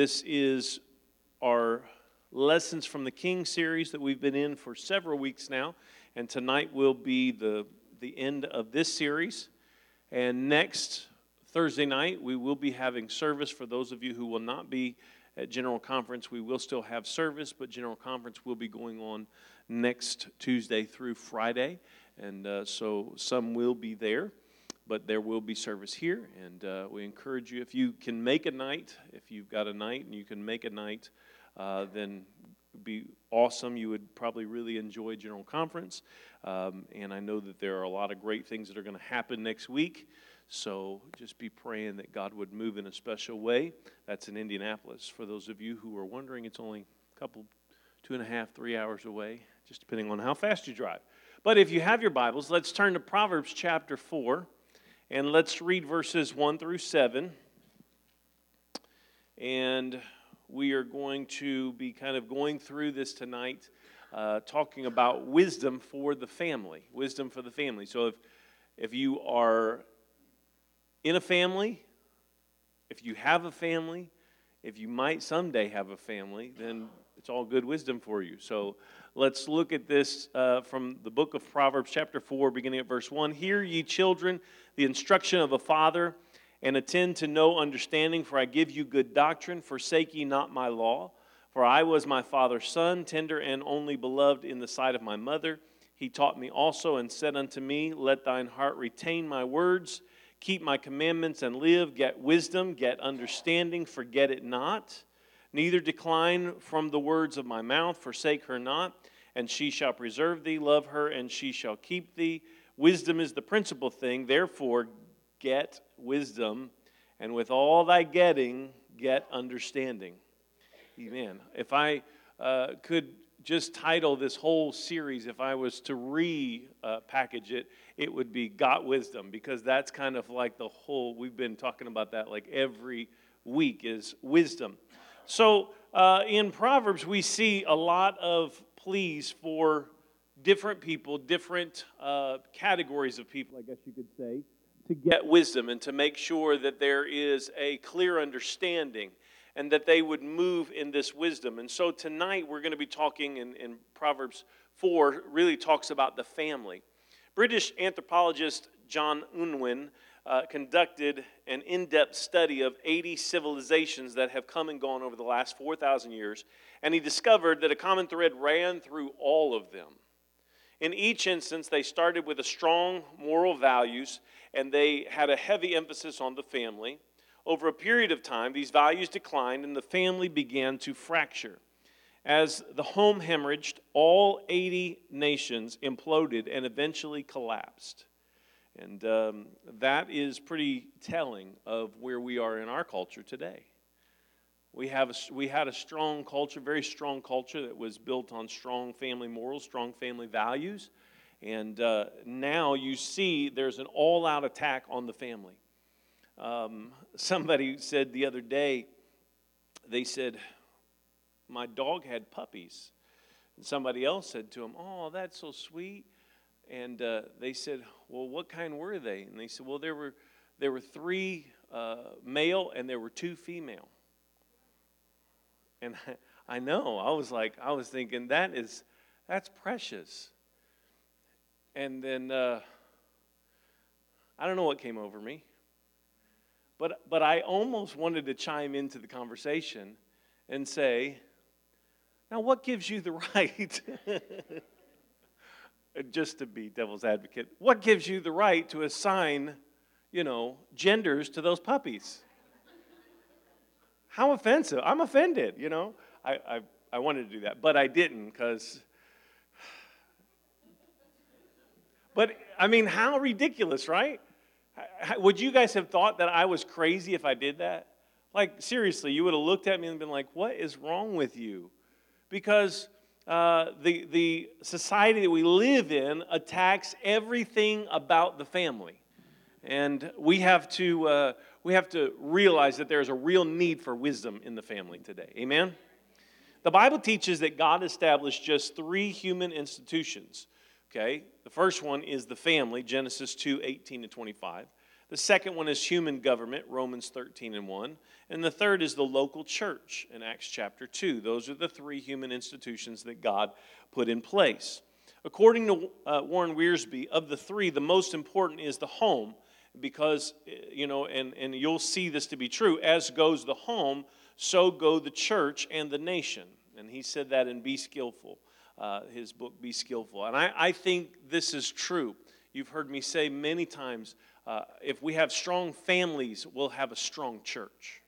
This is our Lessons from the King series that we've been in for several weeks now, and tonight will be the, the end of this series. And next Thursday night, we will be having service for those of you who will not be at General Conference. We will still have service, but General Conference will be going on next Tuesday through Friday, and uh, so some will be there but there will be service here, and uh, we encourage you if you can make a night, if you've got a night and you can make a night, uh, then be awesome. You would probably really enjoy General Conference, um, and I know that there are a lot of great things that are going to happen next week. So just be praying that God would move in a special way. That's in Indianapolis. For those of you who are wondering, it's only a couple, two and a half, three hours away, just depending on how fast you drive. But if you have your Bibles, let's turn to Proverbs chapter 4. And let's read verses 1 through 7. And we are going to be kind of going through this tonight, uh, talking about wisdom for the family. Wisdom for the family. So if, if you are in a family, if you have a family, if you might someday have a family, then it's all good wisdom for you. So let's look at this uh, from the book of Proverbs, chapter 4, beginning at verse 1. Hear ye children the instruction of a father, and attend to know understanding, for I give you good doctrine. Forsake ye not my law. For I was my father's son, tender and only beloved in the sight of my mother. He taught me also and said unto me, Let thine heart retain my words, keep my commandments and live. Get wisdom, get understanding, forget it not. Neither decline from the words of my mouth, forsake her not, and she shall preserve thee. Love her, and she shall keep thee. Wisdom is the principal thing, therefore, get wisdom, and with all thy getting, get understanding. Amen. If I uh, could just title this whole series, if I was to re-package it, it would be Got Wisdom, because that's kind of like the whole, we've been talking about that like every week is wisdom. So uh, in Proverbs, we see a lot of pleas for different people, different uh, categories of people, I guess you could say, to get wisdom and to make sure that there is a clear understanding and that they would move in this wisdom. And so tonight we're going to be talking in, in Proverbs 4, really talks about the family. British anthropologist John Unwin uh, conducted an in depth study of 80 civilizations that have come and gone over the last 4,000 years, and he discovered that a common thread ran through all of them. In each instance, they started with a strong moral values and they had a heavy emphasis on the family. Over a period of time, these values declined and the family began to fracture. As the home hemorrhaged, all 80 nations imploded and eventually collapsed. And um, that is pretty telling of where we are in our culture today. We, have a, we had a strong culture, very strong culture that was built on strong family morals, strong family values. And uh, now you see there's an all out attack on the family. Um, somebody said the other day, they said, My dog had puppies. And somebody else said to him, Oh, that's so sweet. And uh, they said, Well, what kind were they? And they said, Well, there were, there were three uh, male and there were two female. And I, know, I was like, I was thinking, that is, that's precious. And then uh, I don't know what came over me, but, but I almost wanted to chime into the conversation and say, now what gives you the right? just to be devil's advocate, what gives you the right to assign, you know, genders to those puppies? How offensive. I'm offended, you know. I, I, I wanted to do that, but I didn't because. But, I mean, how ridiculous, right? Would you guys have thought that I was crazy if I did that? Like, seriously, you would have looked at me and been like, what is wrong with you? Because uh, the, the society that we live in attacks everything about the family. And we have to, uh, we have to realize that there's a real need for wisdom in the family today. Amen? The Bible teaches that God established just three human institutions. Okay? The first one is the family, Genesis 2 18 to 25. The second one is human government, Romans 13 and 1. And the third is the local church in Acts chapter 2. Those are the three human institutions that God put in place. According to uh, Warren Wiersbe, of the three, the most important is the home because, you know, and, and you'll see this to be true as goes the home, so go the church and the nation. And he said that in Be Skillful, uh, his book, Be Skillful. And I, I think this is true. You've heard me say many times uh, if we have strong families, we'll have a strong church.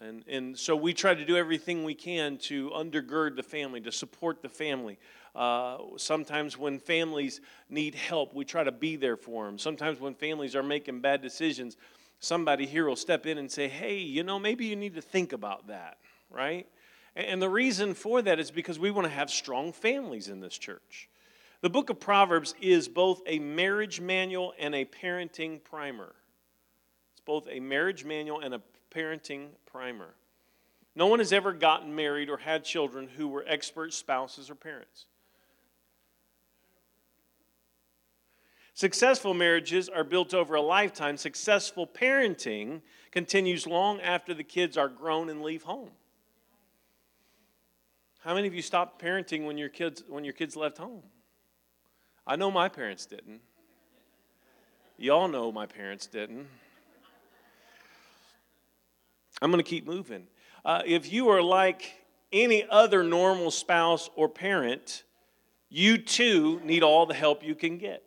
And, and so we try to do everything we can to undergird the family, to support the family. Uh, sometimes when families need help, we try to be there for them. Sometimes when families are making bad decisions, somebody here will step in and say, hey, you know, maybe you need to think about that, right? And the reason for that is because we want to have strong families in this church. The book of Proverbs is both a marriage manual and a parenting primer. It's both a marriage manual and a parenting primer. No one has ever gotten married or had children who were expert spouses or parents. Successful marriages are built over a lifetime. Successful parenting continues long after the kids are grown and leave home. How many of you stopped parenting when your kids when your kids left home? I know my parents didn't. Y'all know my parents didn't. I'm going to keep moving. Uh, if you are like any other normal spouse or parent, you too need all the help you can get.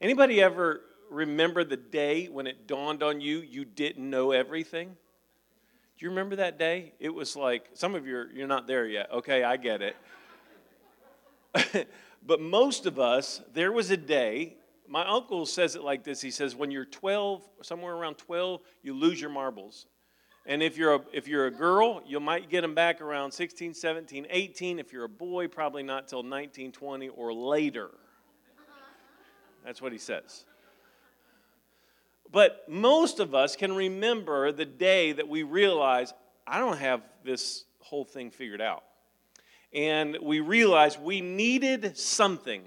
Anybody ever remember the day when it dawned on you you didn't know everything? Do you remember that day? It was like some of you are, you're not there yet. Okay, I get it. but most of us, there was a day. My uncle says it like this. He says, when you're 12, somewhere around 12, you lose your marbles. And if you're a, if you're a girl, you might get them back around 16, 17, 18. If you're a boy, probably not till 19, 20 or later. That's what he says. But most of us can remember the day that we realize, I don't have this whole thing figured out. And we realized we needed something.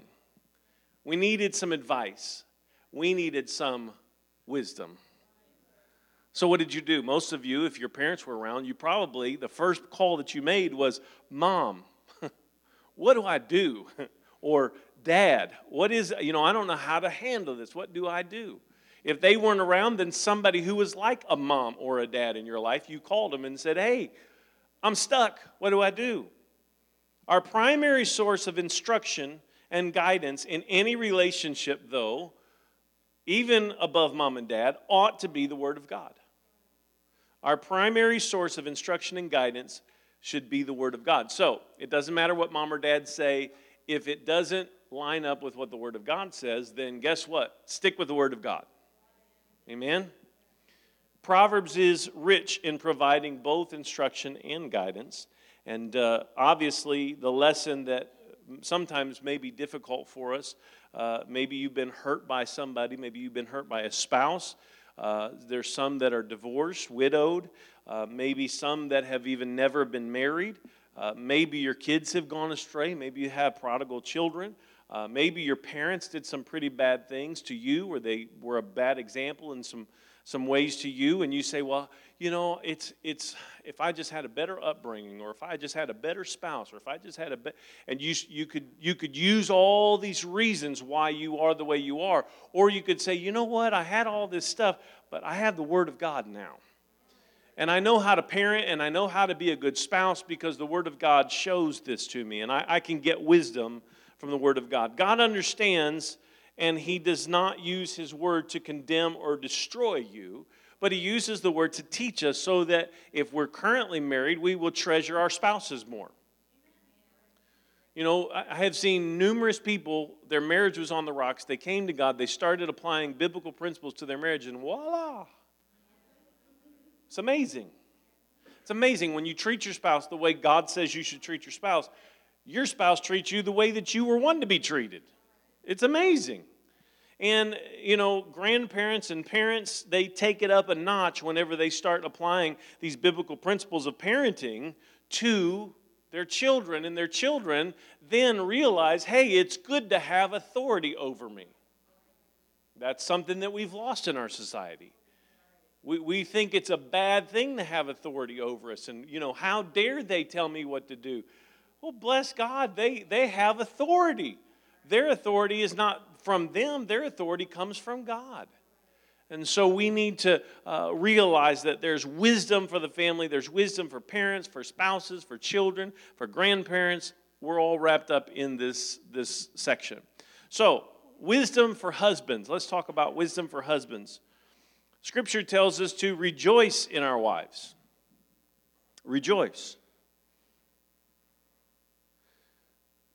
We needed some advice. We needed some wisdom. So, what did you do? Most of you, if your parents were around, you probably, the first call that you made was, Mom, what do I do? or, Dad, what is, you know, I don't know how to handle this. What do I do? If they weren't around, then somebody who was like a mom or a dad in your life, you called them and said, Hey, I'm stuck. What do I do? Our primary source of instruction and guidance in any relationship, though, even above mom and dad, ought to be the Word of God. Our primary source of instruction and guidance should be the Word of God. So, it doesn't matter what mom or dad say, if it doesn't line up with what the Word of God says, then guess what? Stick with the Word of God. Amen? Proverbs is rich in providing both instruction and guidance. And uh, obviously, the lesson that sometimes may be difficult for us uh, maybe you've been hurt by somebody, maybe you've been hurt by a spouse. Uh, there's some that are divorced, widowed, uh, maybe some that have even never been married. Uh, maybe your kids have gone astray. Maybe you have prodigal children. Uh, maybe your parents did some pretty bad things to you, or they were a bad example in some, some ways to you, and you say, Well, you know, it's, it's if I just had a better upbringing, or if I just had a better spouse, or if I just had a better, and you, you, could, you could use all these reasons why you are the way you are, or you could say, You know what, I had all this stuff, but I have the Word of God now. And I know how to parent and I know how to be a good spouse because the Word of God shows this to me. And I, I can get wisdom from the Word of God. God understands, and He does not use His Word to condemn or destroy you, but He uses the Word to teach us so that if we're currently married, we will treasure our spouses more. You know, I have seen numerous people, their marriage was on the rocks. They came to God, they started applying biblical principles to their marriage, and voila! It's amazing. It's amazing when you treat your spouse the way God says you should treat your spouse your spouse treats you the way that you were one to be treated. It's amazing. And, you know, grandparents and parents, they take it up a notch whenever they start applying these biblical principles of parenting to their children. And their children then realize hey, it's good to have authority over me. That's something that we've lost in our society. We, we think it's a bad thing to have authority over us. And, you know, how dare they tell me what to do? Well, bless God, they, they have authority. Their authority is not from them, their authority comes from God. And so we need to uh, realize that there's wisdom for the family, there's wisdom for parents, for spouses, for children, for grandparents. We're all wrapped up in this, this section. So, wisdom for husbands. Let's talk about wisdom for husbands. Scripture tells us to rejoice in our wives. Rejoice.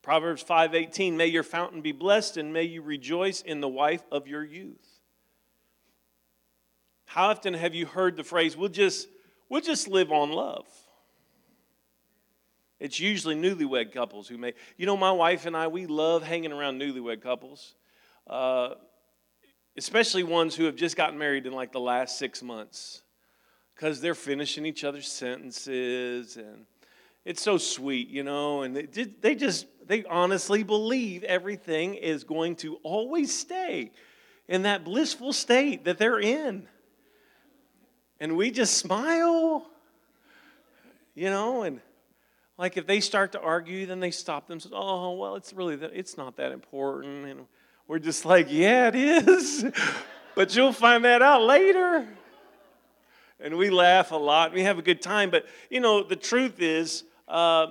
Proverbs 5:18 May your fountain be blessed and may you rejoice in the wife of your youth. How often have you heard the phrase we'll just we'll just live on love? It's usually newlywed couples who make. You know, my wife and I, we love hanging around newlywed couples, uh, especially ones who have just gotten married in like the last six months, because they're finishing each other's sentences and it's so sweet, you know, and they, just, they honestly believe everything is going to always stay in that blissful state that they're in. And we just smile, you know, and like if they start to argue, then they stop themselves. Oh, well, it's really, that, it's not that important. And we're just like, yeah, it is. but you'll find that out later. And we laugh a lot. We have a good time. But, you know, the truth is, uh,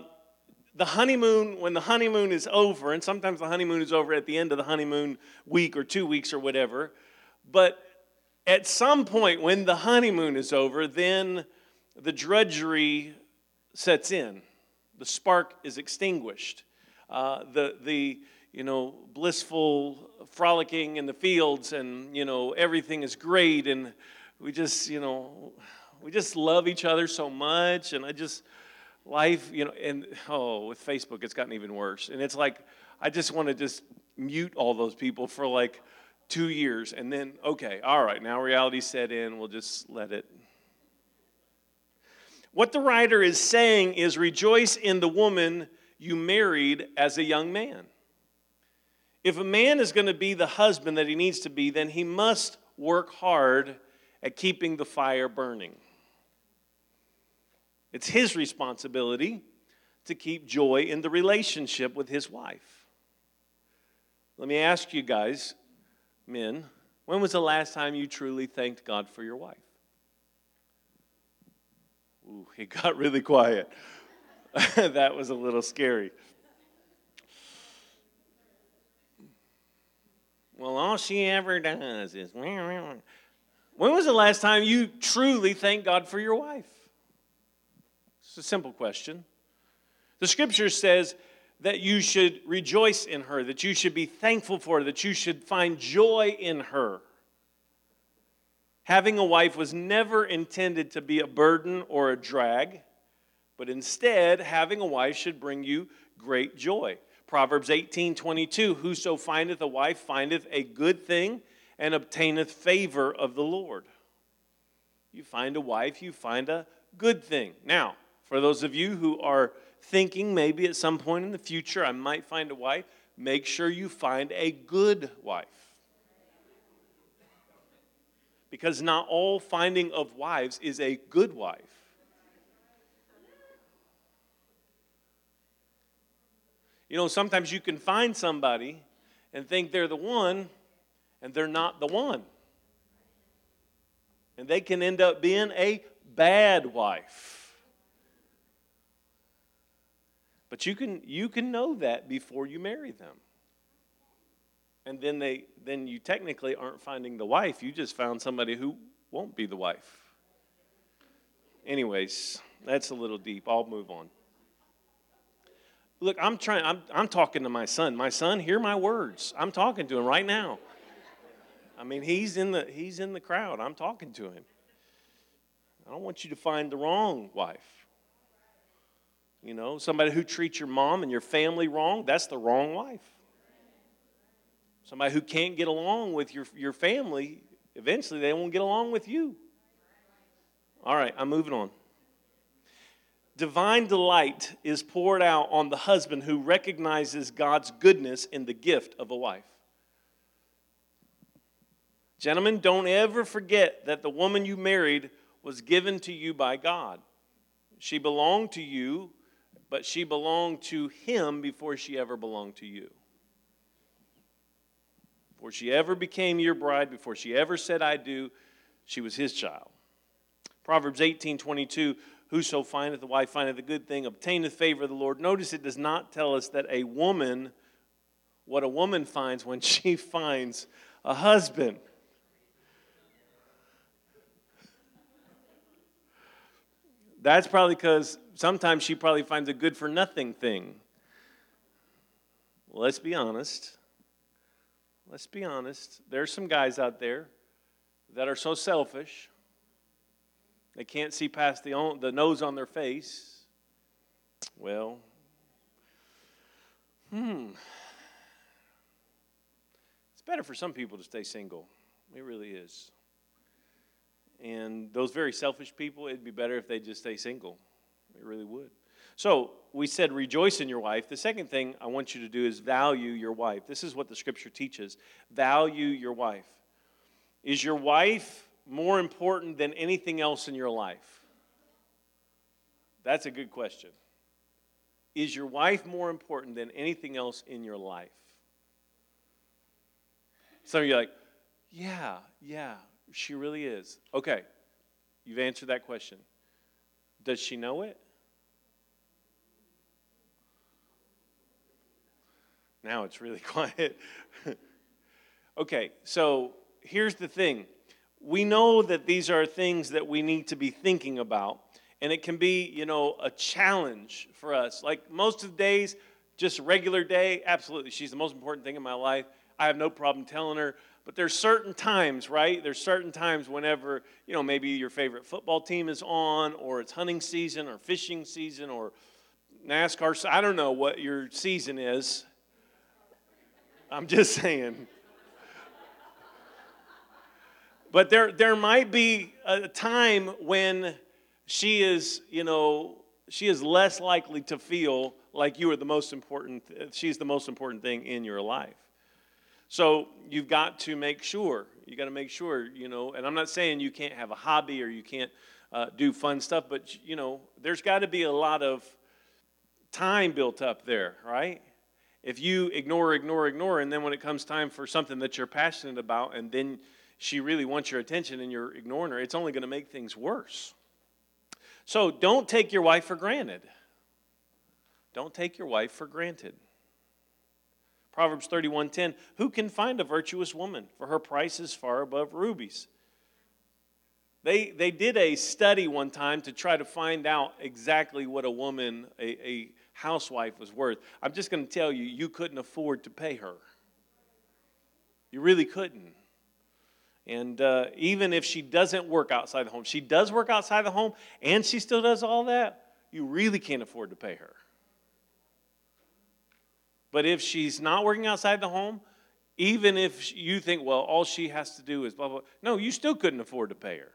the honeymoon, when the honeymoon is over, and sometimes the honeymoon is over at the end of the honeymoon week or two weeks or whatever, but at some point when the honeymoon is over, then the drudgery sets in. The spark is extinguished. Uh, the, the, you know, blissful frolicking in the fields and, you know, everything is great and we just, you know, we just love each other so much and I just, life, you know, and oh, with Facebook, it's gotten even worse. And it's like, I just want to just mute all those people for like two years. And then, okay, all right, now reality set in. We'll just let it. What the writer is saying is rejoice in the woman you married as a young man. If a man is going to be the husband that he needs to be, then he must work hard at keeping the fire burning. It's his responsibility to keep joy in the relationship with his wife. Let me ask you guys, men, when was the last time you truly thanked God for your wife? Ooh, it got really quiet. that was a little scary. Well, all she ever does is. When was the last time you truly thanked God for your wife? It's a simple question. The scripture says that you should rejoice in her, that you should be thankful for her, that you should find joy in her. Having a wife was never intended to be a burden or a drag, but instead, having a wife should bring you great joy. Proverbs 18 22 Whoso findeth a wife findeth a good thing and obtaineth favor of the Lord. You find a wife, you find a good thing. Now, for those of you who are thinking maybe at some point in the future I might find a wife, make sure you find a good wife. Because not all finding of wives is a good wife. You know, sometimes you can find somebody and think they're the one, and they're not the one. And they can end up being a bad wife. But you can, you can know that before you marry them. And then, they, then you technically aren't finding the wife, you just found somebody who won't be the wife. Anyways, that's a little deep. I'll move on. Look, I'm trying, I'm, I'm talking to my son. My son, hear my words. I'm talking to him right now. I mean, he's in the he's in the crowd. I'm talking to him. I don't want you to find the wrong wife. You know, somebody who treats your mom and your family wrong, that's the wrong wife. Somebody who can't get along with your, your family, eventually they won't get along with you. All right, I'm moving on. Divine delight is poured out on the husband who recognizes God's goodness in the gift of a wife. Gentlemen, don't ever forget that the woman you married was given to you by God. She belonged to you, but she belonged to him before she ever belonged to you. Before she ever became your bride, before she ever said, I do, she was his child. Proverbs 18 22, whoso findeth a wife findeth a good thing, obtaineth favor of the Lord. Notice it does not tell us that a woman, what a woman finds when she finds a husband. That's probably because sometimes she probably finds a good for nothing thing. Let's be honest. Let's be honest. There's some guys out there that are so selfish, they can't see past the, the nose on their face. Well, hmm. It's better for some people to stay single. It really is. And those very selfish people, it'd be better if they just stay single. It really would. So we said rejoice in your wife. The second thing I want you to do is value your wife. This is what the scripture teaches value your wife. Is your wife more important than anything else in your life? That's a good question. Is your wife more important than anything else in your life? Some of you are like, yeah, yeah, she really is. Okay, you've answered that question. Does she know it? Now it's really quiet. okay, so here's the thing. We know that these are things that we need to be thinking about, and it can be, you know, a challenge for us. Like most of the days, just regular day, absolutely, she's the most important thing in my life. I have no problem telling her. But there's certain times, right? There's certain times whenever, you know, maybe your favorite football team is on, or it's hunting season, or fishing season, or NASCAR. I don't know what your season is. I'm just saying. But there, there might be a time when she is, you know, she is less likely to feel like you are the most important, she's the most important thing in your life. So you've got to make sure. You got to make sure, you know, and I'm not saying you can't have a hobby or you can't uh, do fun stuff, but, you know, there's got to be a lot of time built up there, right? If you ignore, ignore, ignore, and then when it comes time for something that you're passionate about, and then she really wants your attention and you're ignoring her, it's only going to make things worse. So don't take your wife for granted. Don't take your wife for granted. Proverbs 31:10, who can find a virtuous woman? For her price is far above rubies. They, they did a study one time to try to find out exactly what a woman, a, a housewife, was worth. I'm just going to tell you, you couldn't afford to pay her. You really couldn't. And uh, even if she doesn't work outside the home, she does work outside the home and she still does all that, you really can't afford to pay her. But if she's not working outside the home, even if you think, well, all she has to do is blah, blah, no, you still couldn't afford to pay her.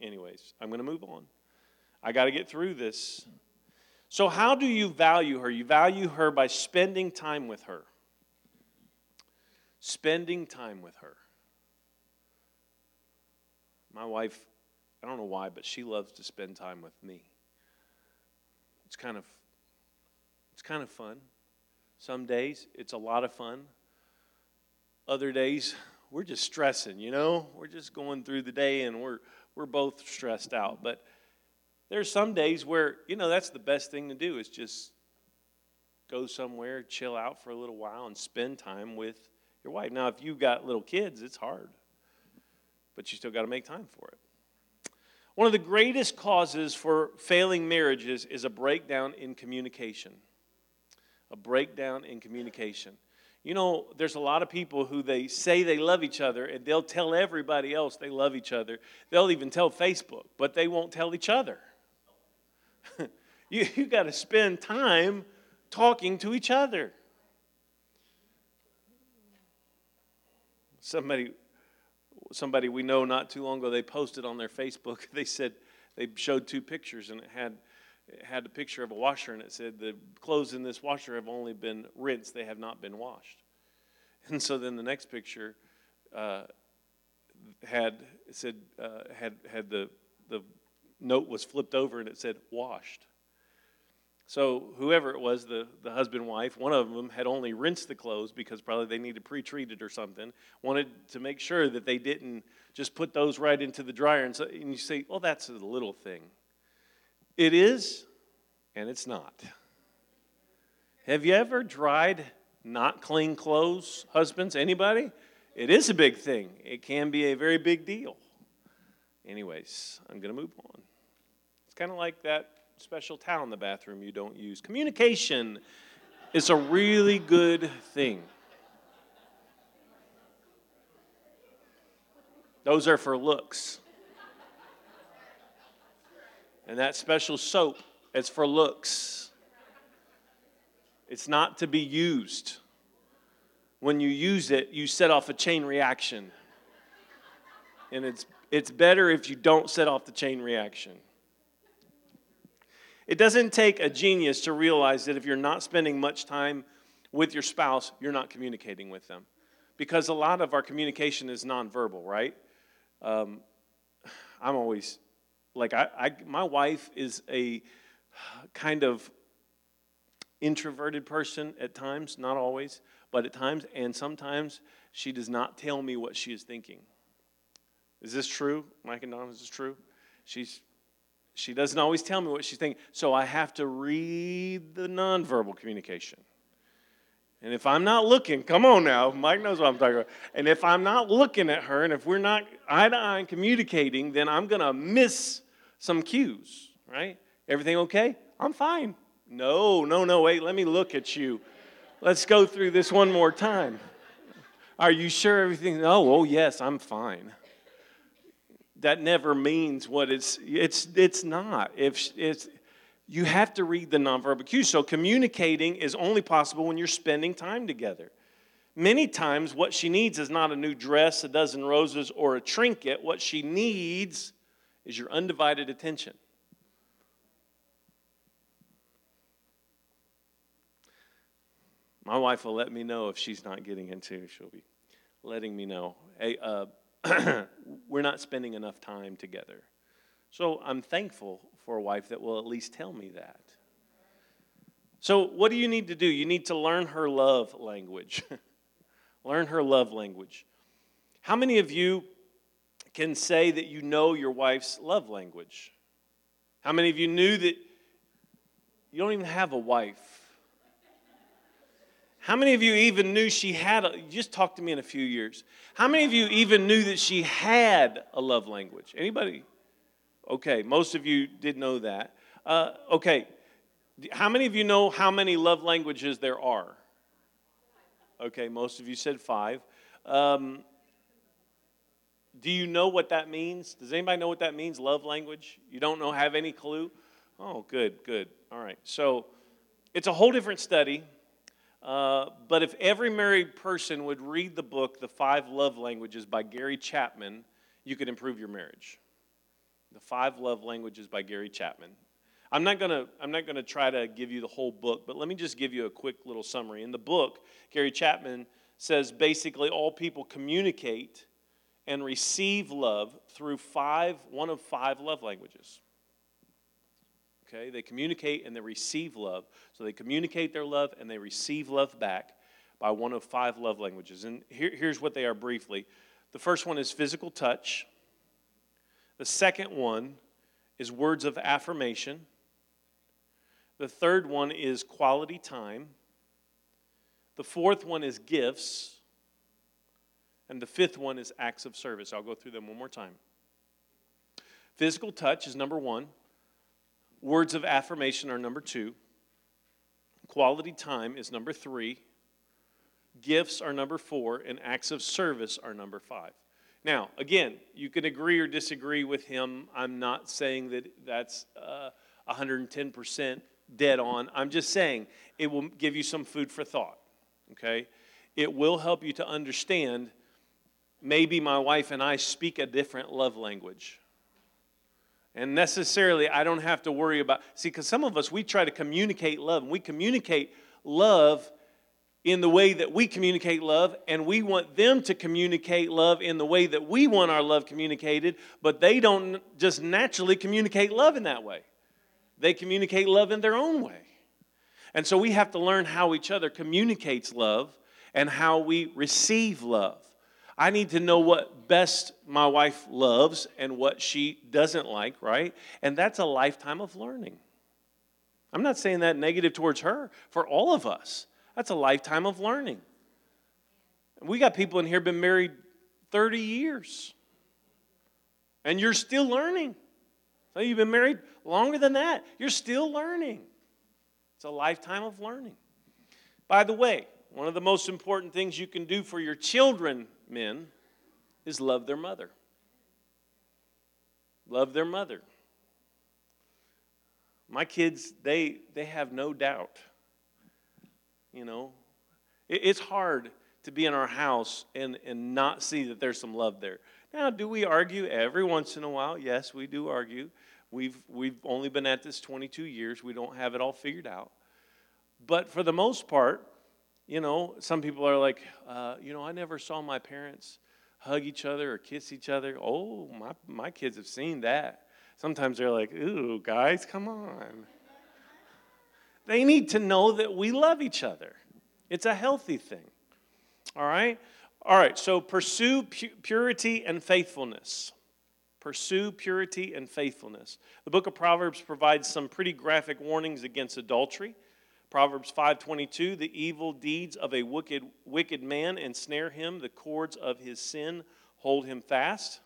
Anyways, I'm going to move on. I got to get through this. So, how do you value her? You value her by spending time with her. Spending time with her. My wife, I don't know why, but she loves to spend time with me. It's kind of it's kind of fun. Some days it's a lot of fun. Other days we're just stressing, you know? We're just going through the day and we're we're both stressed out. But there's some days where, you know, that's the best thing to do is just go somewhere, chill out for a little while and spend time with your wife. Now, if you've got little kids, it's hard. But you still got to make time for it. One of the greatest causes for failing marriages is a breakdown in communication a breakdown in communication. You know, there's a lot of people who they say they love each other and they'll tell everybody else they love each other. They'll even tell Facebook, but they won't tell each other. you you got to spend time talking to each other. Somebody somebody we know not too long ago they posted on their Facebook. They said they showed two pictures and it had had a picture of a washer and it said the clothes in this washer have only been rinsed they have not been washed and so then the next picture uh, had said uh, had had the the note was flipped over and it said washed. So whoever it was, the, the husband wife, one of them had only rinsed the clothes because probably they needed to pre-treated or something. Wanted to make sure that they didn't just put those right into the dryer. And, so, and you say, well, that's a little thing. It is, and it's not. Have you ever dried not clean clothes, husbands? Anybody? It is a big thing. It can be a very big deal. Anyways, I'm going to move on. It's kind of like that special towel in the bathroom you don't use. Communication is a really good thing. Those are for looks. And that special soap is for looks. It's not to be used. When you use it, you set off a chain reaction. And it's, it's better if you don't set off the chain reaction. It doesn't take a genius to realize that if you're not spending much time with your spouse, you're not communicating with them. Because a lot of our communication is nonverbal, right? Um, I'm always like, I, I, my wife is a kind of introverted person at times, not always, but at times, and sometimes she does not tell me what she is thinking. Is this true, Mike and Don? Is this true? She's she doesn't always tell me what she's thinking, so I have to read the nonverbal communication. And if I'm not looking, come on now, Mike knows what I'm talking about. And if I'm not looking at her, and if we're not eye to eye communicating, then I'm to miss some cues, right? Everything okay? I'm fine. No, no, no, wait, let me look at you. Let's go through this one more time. Are you sure everything? Oh, oh, yes, I'm fine that never means what it's it's it's not. If it's you have to read the nonverbal cues. So communicating is only possible when you're spending time together. Many times, what she needs is not a new dress, a dozen roses, or a trinket. What she needs is your undivided attention. My wife will let me know if she's not getting into. She'll be letting me know. Hey, uh, we're not spending enough time together. So I'm thankful for a wife that will at least tell me that. So, what do you need to do? You need to learn her love language. learn her love language. How many of you can say that you know your wife's love language? How many of you knew that you don't even have a wife? How many of you even knew she had a, just talk to me in a few years. How many of you even knew that she had a love language? Anybody? Okay, most of you did know that. Uh, okay, how many of you know how many love languages there are? Okay, most of you said five. Um, do you know what that means? Does anybody know what that means, love language? You don't know, have any clue? Oh, good, good. All right. So it's a whole different study. Uh, but if every married person would read the book, The Five Love Languages by Gary Chapman, you could improve your marriage. The Five Love Languages by Gary Chapman. I'm not gonna I'm not gonna try to give you the whole book, but let me just give you a quick little summary. In the book, Gary Chapman says basically all people communicate and receive love through five one of five love languages. Okay? They communicate and they receive love. So they communicate their love and they receive love back by one of five love languages. And here, here's what they are briefly the first one is physical touch, the second one is words of affirmation, the third one is quality time, the fourth one is gifts. And the fifth one is acts of service. I'll go through them one more time. Physical touch is number one. Words of affirmation are number two. Quality time is number three. Gifts are number four. And acts of service are number five. Now, again, you can agree or disagree with him. I'm not saying that that's uh, 110% dead on. I'm just saying it will give you some food for thought, okay? It will help you to understand maybe my wife and I speak a different love language. And necessarily, I don't have to worry about. See, because some of us, we try to communicate love, and we communicate love in the way that we communicate love, and we want them to communicate love in the way that we want our love communicated, but they don't just naturally communicate love in that way. They communicate love in their own way. And so we have to learn how each other communicates love and how we receive love. I need to know what best my wife loves and what she doesn't like, right? And that's a lifetime of learning. I'm not saying that negative towards her, for all of us. That's a lifetime of learning. We got people in here been married 30 years. And you're still learning. So you've been married longer than that. You're still learning. It's a lifetime of learning. By the way, one of the most important things you can do for your children, men, is love their mother. Love their mother. My kids, they, they have no doubt. You know, it, it's hard to be in our house and, and not see that there's some love there. Now, do we argue every once in a while? Yes, we do argue. We've, we've only been at this 22 years. We don't have it all figured out. But for the most part, you know, some people are like, uh, you know, I never saw my parents hug each other or kiss each other. Oh, my, my kids have seen that. Sometimes they're like, ooh, guys, come on. They need to know that we love each other. It's a healthy thing. All right? All right, so pursue pu- purity and faithfulness. Pursue purity and faithfulness. The book of Proverbs provides some pretty graphic warnings against adultery. Proverbs 5:22 The evil deeds of a wicked wicked man ensnare him the cords of his sin hold him fast.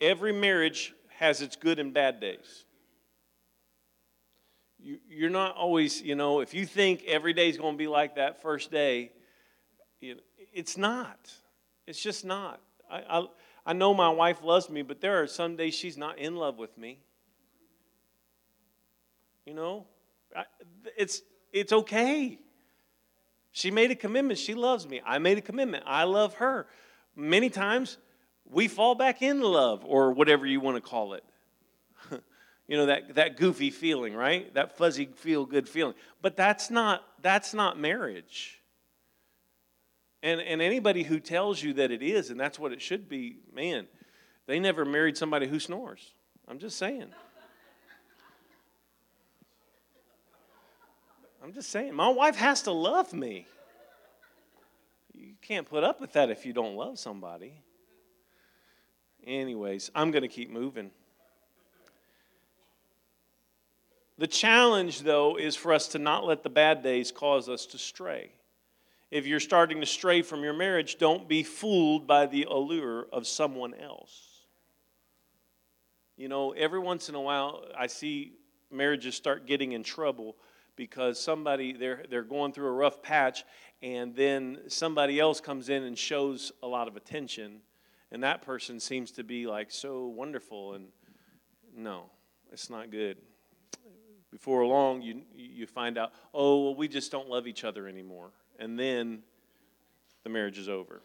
Every marriage has its good and bad days. You, you're not always, you know, if you think every day is going to be like that first day, it's not. It's just not. I, I, I know my wife loves me, but there are some days she's not in love with me. You know, it's, it's okay. She made a commitment. She loves me. I made a commitment. I love her. Many times we fall back in love or whatever you want to call it. you know that, that goofy feeling right that fuzzy feel good feeling but that's not that's not marriage and and anybody who tells you that it is and that's what it should be man they never married somebody who snores i'm just saying I'm just saying, my wife has to love me. You can't put up with that if you don't love somebody. Anyways, I'm going to keep moving. The challenge, though, is for us to not let the bad days cause us to stray. If you're starting to stray from your marriage, don't be fooled by the allure of someone else. You know, every once in a while, I see marriages start getting in trouble because somebody they're they're going through a rough patch and then somebody else comes in and shows a lot of attention and that person seems to be like so wonderful and no it's not good. Before long you you find out oh well we just don't love each other anymore and then the marriage is over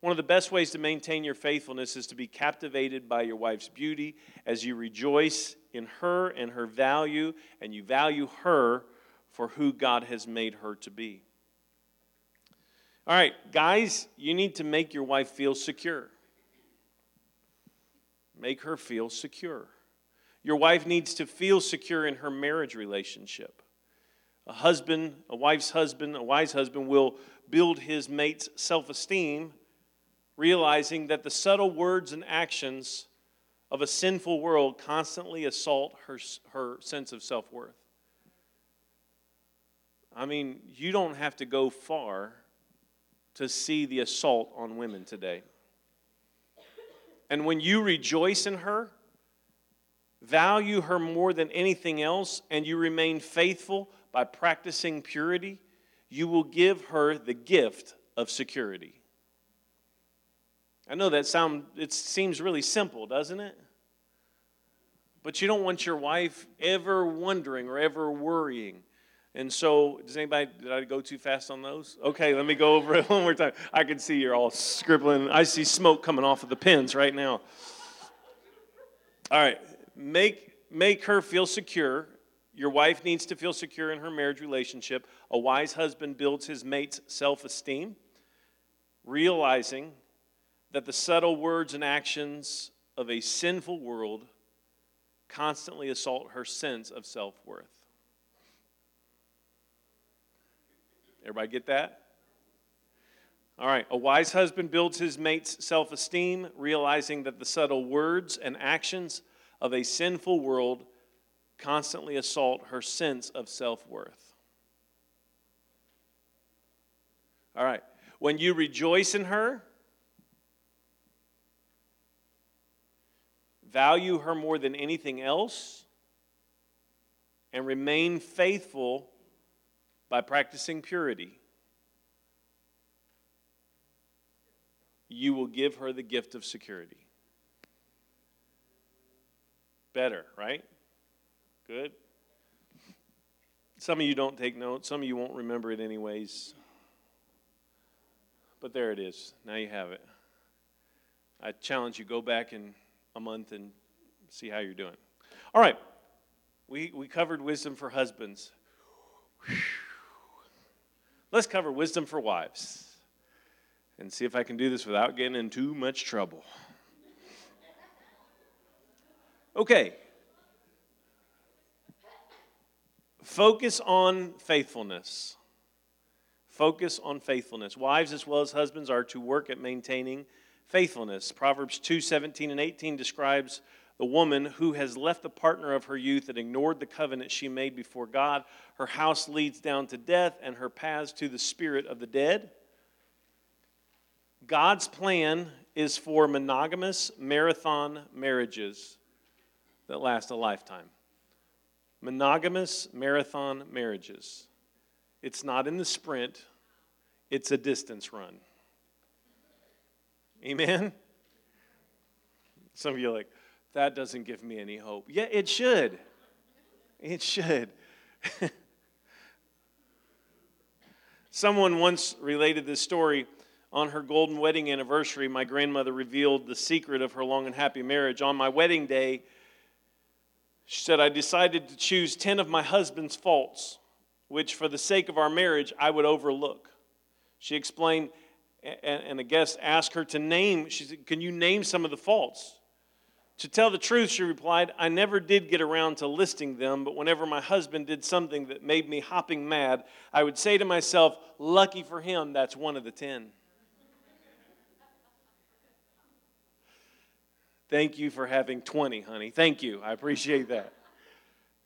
one of the best ways to maintain your faithfulness is to be captivated by your wife's beauty as you rejoice in her and her value, and you value her for who God has made her to be. All right, guys, you need to make your wife feel secure. Make her feel secure. Your wife needs to feel secure in her marriage relationship. A husband, a wife's husband, a wise husband will build his mate's self esteem realizing that the subtle words and actions of a sinful world constantly assault her, her sense of self worth. I mean, you don't have to go far to see the assault on women today. And when you rejoice in her, value her more than anything else, and you remain faithful by practicing purity, you will give her the gift of security. I know that sound it seems really simple, doesn't it? But you don't want your wife ever wondering or ever worrying. And so, does anybody, did I go too fast on those? Okay, let me go over it one more time. I can see you're all scribbling. I see smoke coming off of the pens right now. All right, make, make her feel secure. Your wife needs to feel secure in her marriage relationship. A wise husband builds his mate's self esteem, realizing that the subtle words and actions of a sinful world constantly assault her sense of self worth. Everybody get that? All right. A wise husband builds his mate's self esteem, realizing that the subtle words and actions of a sinful world constantly assault her sense of self worth. All right. When you rejoice in her, value her more than anything else, and remain faithful by practicing purity, you will give her the gift of security. Better, right? Good. Some of you don't take notes, some of you won't remember it anyways. But there it is. Now you have it. I challenge you go back in a month and see how you're doing. All right. We, we covered wisdom for husbands. Whew. Let's cover wisdom for wives and see if I can do this without getting in too much trouble. Okay. Focus on faithfulness. Focus on faithfulness. Wives as well as husbands are to work at maintaining faithfulness. Proverbs 2 17 and 18 describes the woman who has left the partner of her youth and ignored the covenant she made before God. Her house leads down to death, and her paths to the spirit of the dead. God's plan is for monogamous marathon marriages that last a lifetime. Monogamous marathon marriages. It's not in the sprint, it's a distance run. Amen? Some of you are like, that doesn't give me any hope. Yeah, it should. It should. Someone once related this story. On her golden wedding anniversary, my grandmother revealed the secret of her long and happy marriage. On my wedding day, she said, I decided to choose 10 of my husband's faults, which for the sake of our marriage, I would overlook. She explained, and a guest asked her to name, she said, Can you name some of the faults? To tell the truth, she replied, I never did get around to listing them, but whenever my husband did something that made me hopping mad, I would say to myself, Lucky for him, that's one of the ten. Thank you for having 20, honey. Thank you. I appreciate that.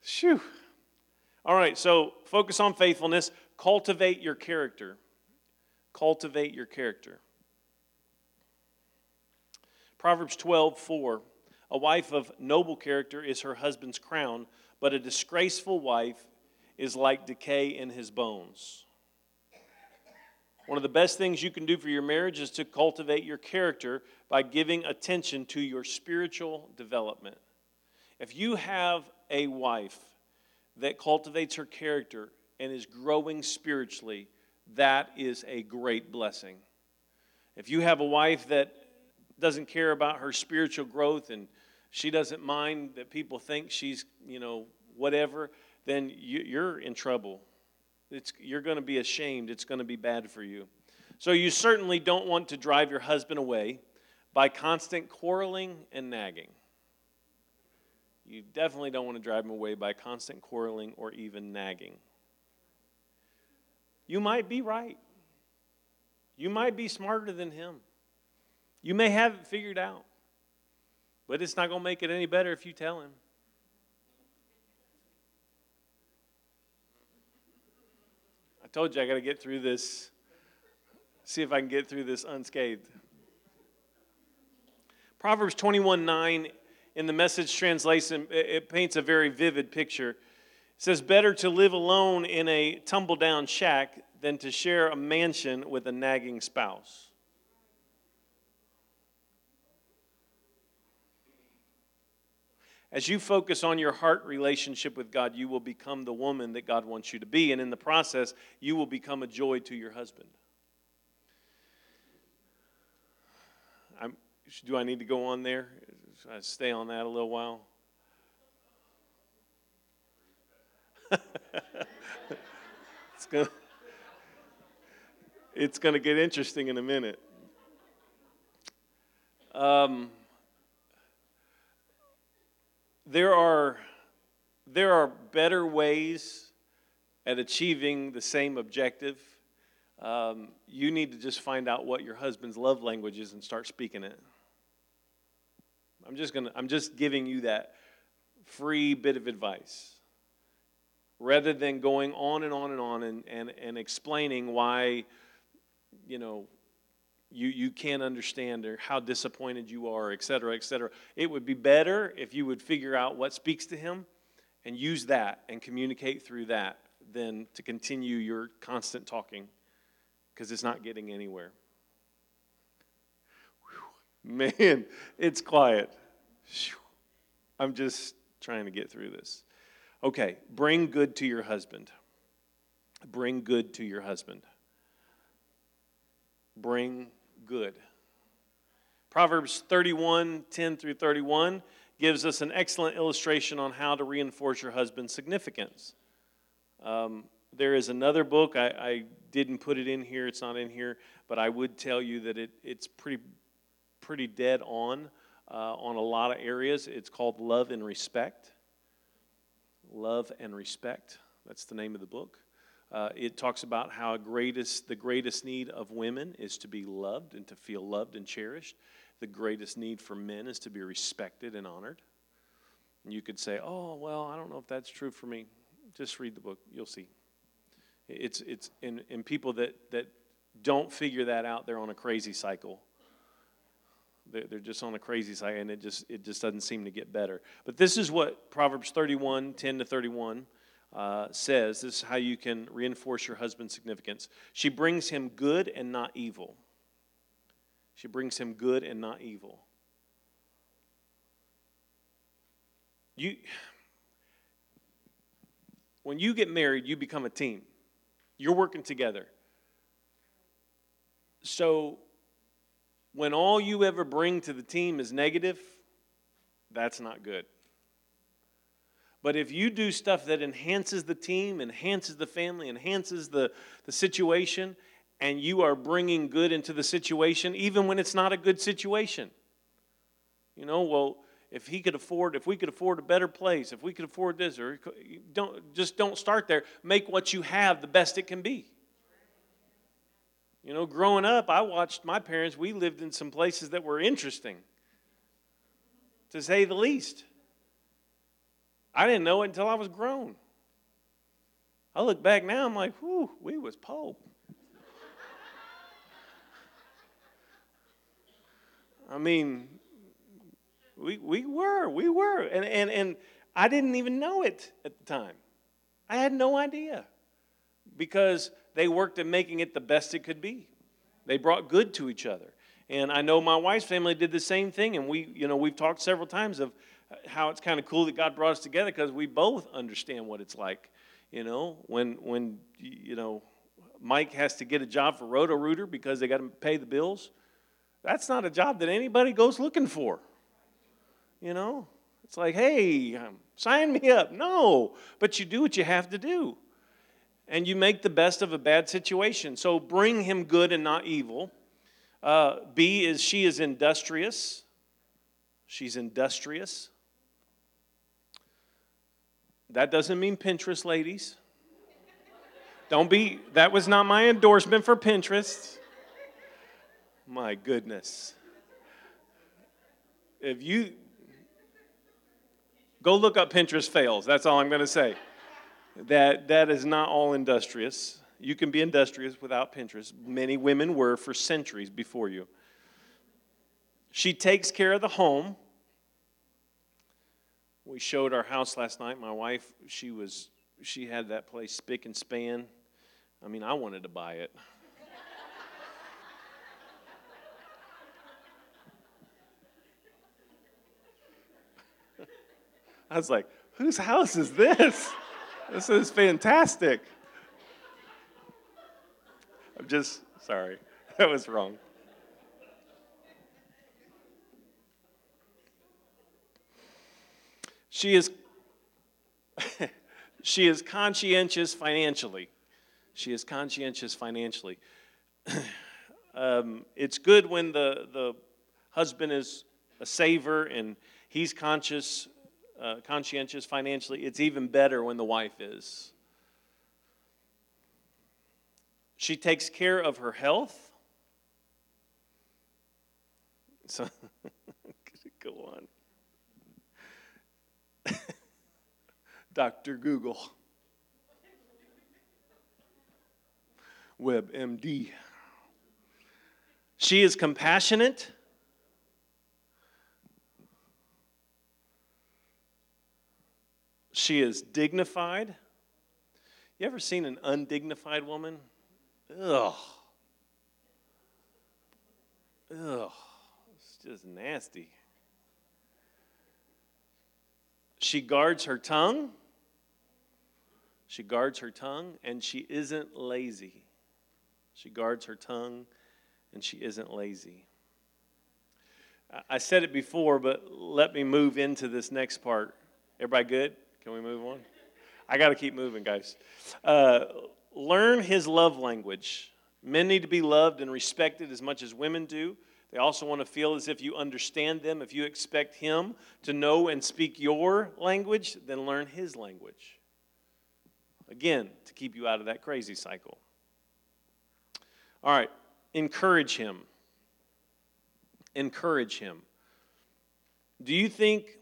Shoo. All right, so focus on faithfulness. Cultivate your character. Cultivate your character. Proverbs 12, 4. A wife of noble character is her husband's crown, but a disgraceful wife is like decay in his bones. One of the best things you can do for your marriage is to cultivate your character by giving attention to your spiritual development. If you have a wife that cultivates her character and is growing spiritually, that is a great blessing. If you have a wife that doesn't care about her spiritual growth and she doesn't mind that people think she's, you know, whatever, then you, are in trouble. It's, you're going to be ashamed. It's going to be bad for you. So you certainly don't want to drive your husband away by constant quarreling and nagging. You definitely don't want to drive him away by constant quarreling or even nagging. You might be right. You might be smarter than him. You may have it figured out. But it's not going to make it any better if you tell him. I told you I got to get through this, see if I can get through this unscathed. Proverbs 21 9 in the message translation, it paints a very vivid picture. Says, Better to live alone in a tumble down shack than to share a mansion with a nagging spouse. As you focus on your heart relationship with God, you will become the woman that God wants you to be. And in the process, you will become a joy to your husband. I'm, do I need to go on there? Should I stay on that a little while? it's going to it's going to get interesting in a minute. Um, there are there are better ways at achieving the same objective. Um, you need to just find out what your husband's love language is and start speaking it. I'm just gonna I'm just giving you that free bit of advice rather than going on and on and on and, and, and explaining why you know you, you can't understand or how disappointed you are, et cetera, et cetera. It would be better if you would figure out what speaks to him and use that and communicate through that than to continue your constant talking because it's not getting anywhere. Whew. Man, it's quiet. I'm just trying to get through this. Okay, bring good to your husband. Bring good to your husband. Bring good. Proverbs 31 10 through 31 gives us an excellent illustration on how to reinforce your husband's significance. Um, there is another book, I, I, didn't put it in here, it's not in here, but I would tell you that it, it's pretty, pretty dead on uh, on a lot of areas. It's called Love and Respect. Love and Respect, that's the name of the book. Uh, it talks about how greatest, the greatest need of women is to be loved and to feel loved and cherished. The greatest need for men is to be respected and honored. And you could say, oh, well, I don't know if that's true for me. Just read the book, you'll see. It's, it's in, in people that, that don't figure that out, they're on a crazy cycle. They're, just on a crazy side, and it just, it just doesn't seem to get better. But this is what Proverbs 31 10 to 31 uh, says this is how you can reinforce your husband's significance. She brings him good and not evil. She brings him good and not evil. You, when you get married, you become a team. You're working together. So, when all you ever bring to the team is negative, that's not good. But if you do stuff that enhances the team, enhances the family, enhances the, the situation, and you are bringing good into the situation, even when it's not a good situation. You know, well, if he could afford, if we could afford a better place, if we could afford this, or don't just don't start there. Make what you have the best it can be. You know, growing up, I watched my parents. We lived in some places that were interesting, to say the least. I didn't know it until I was grown. I look back now, I'm like, whew, we was Pope. I mean, we, we were, we were. And, and, and I didn't even know it at the time. I had no idea because they worked at making it the best it could be. They brought good to each other. And I know my wife's family did the same thing. And we, you know, we've talked several times of how it's kind of cool that God brought us together because we both understand what it's like. You know, when when you know Mike has to get a job for Roto Rooter because they got to pay the bills. That's not a job that anybody goes looking for. You know, it's like, hey, um, sign me up. No, but you do what you have to do, and you make the best of a bad situation. So bring him good and not evil. Uh, B is she is industrious. She's industrious. That doesn't mean Pinterest, ladies. Don't be, that was not my endorsement for Pinterest. My goodness. If you go look up Pinterest fails, that's all I'm going to say. That, that is not all industrious. You can be industrious without Pinterest. Many women were for centuries before you. She takes care of the home we showed our house last night. My wife, she was, she had that place spick and span. I mean, I wanted to buy it. I was like, whose house is this? This is fantastic. I'm just sorry. That was wrong. She is, she is conscientious financially. She is conscientious financially. um, it's good when the, the husband is a saver and he's conscious, uh, conscientious financially. It's even better when the wife is. She takes care of her health. So, go on. Dr. Google. WebMD. She is compassionate. She is dignified. You ever seen an undignified woman? Ugh. Ugh. It's just nasty. She guards her tongue. She guards her tongue, and she isn't lazy. She guards her tongue, and she isn't lazy. I said it before, but let me move into this next part. Everybody good? Can we move on? I got to keep moving, guys. Uh, learn his love language. Men need to be loved and respected as much as women do. They also want to feel as if you understand them. If you expect him to know and speak your language, then learn his language. Again, to keep you out of that crazy cycle. All right, encourage him. Encourage him. Do you think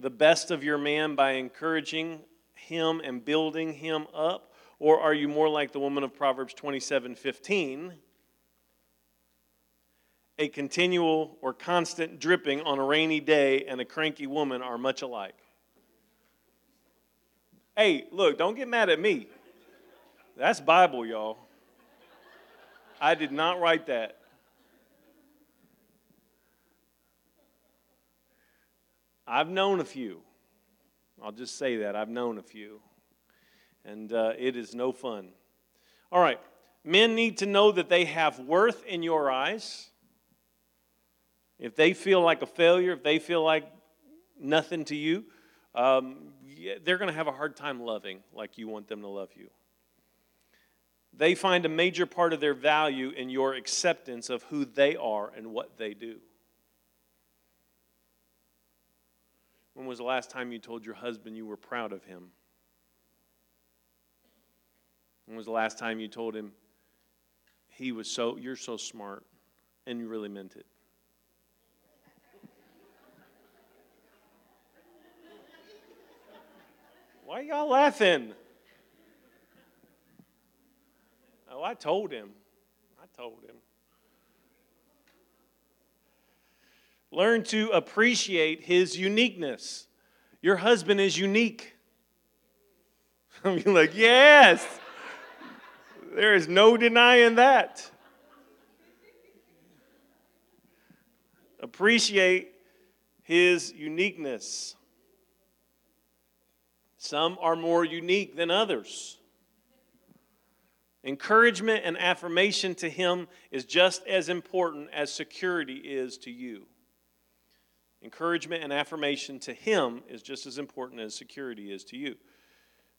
the best of your man by encouraging him and building him up? Or are you more like the woman of Proverbs 27 15? A continual or constant dripping on a rainy day and a cranky woman are much alike. Hey, look, don't get mad at me. That's Bible, y'all. I did not write that. I've known a few. I'll just say that. I've known a few. And uh, it is no fun. All right. Men need to know that they have worth in your eyes. If they feel like a failure, if they feel like nothing to you, um, they're going to have a hard time loving like you want them to love you. They find a major part of their value in your acceptance of who they are and what they do. When was the last time you told your husband you were proud of him? When was the last time you told him he was so, you're so smart, and you really meant it? Why y'all laughing? Oh, I told him. I told him. Learn to appreciate his uniqueness. Your husband is unique. I'm like, yes. There is no denying that. Appreciate his uniqueness. Some are more unique than others. Encouragement and affirmation to him is just as important as security is to you. Encouragement and affirmation to him is just as important as security is to you.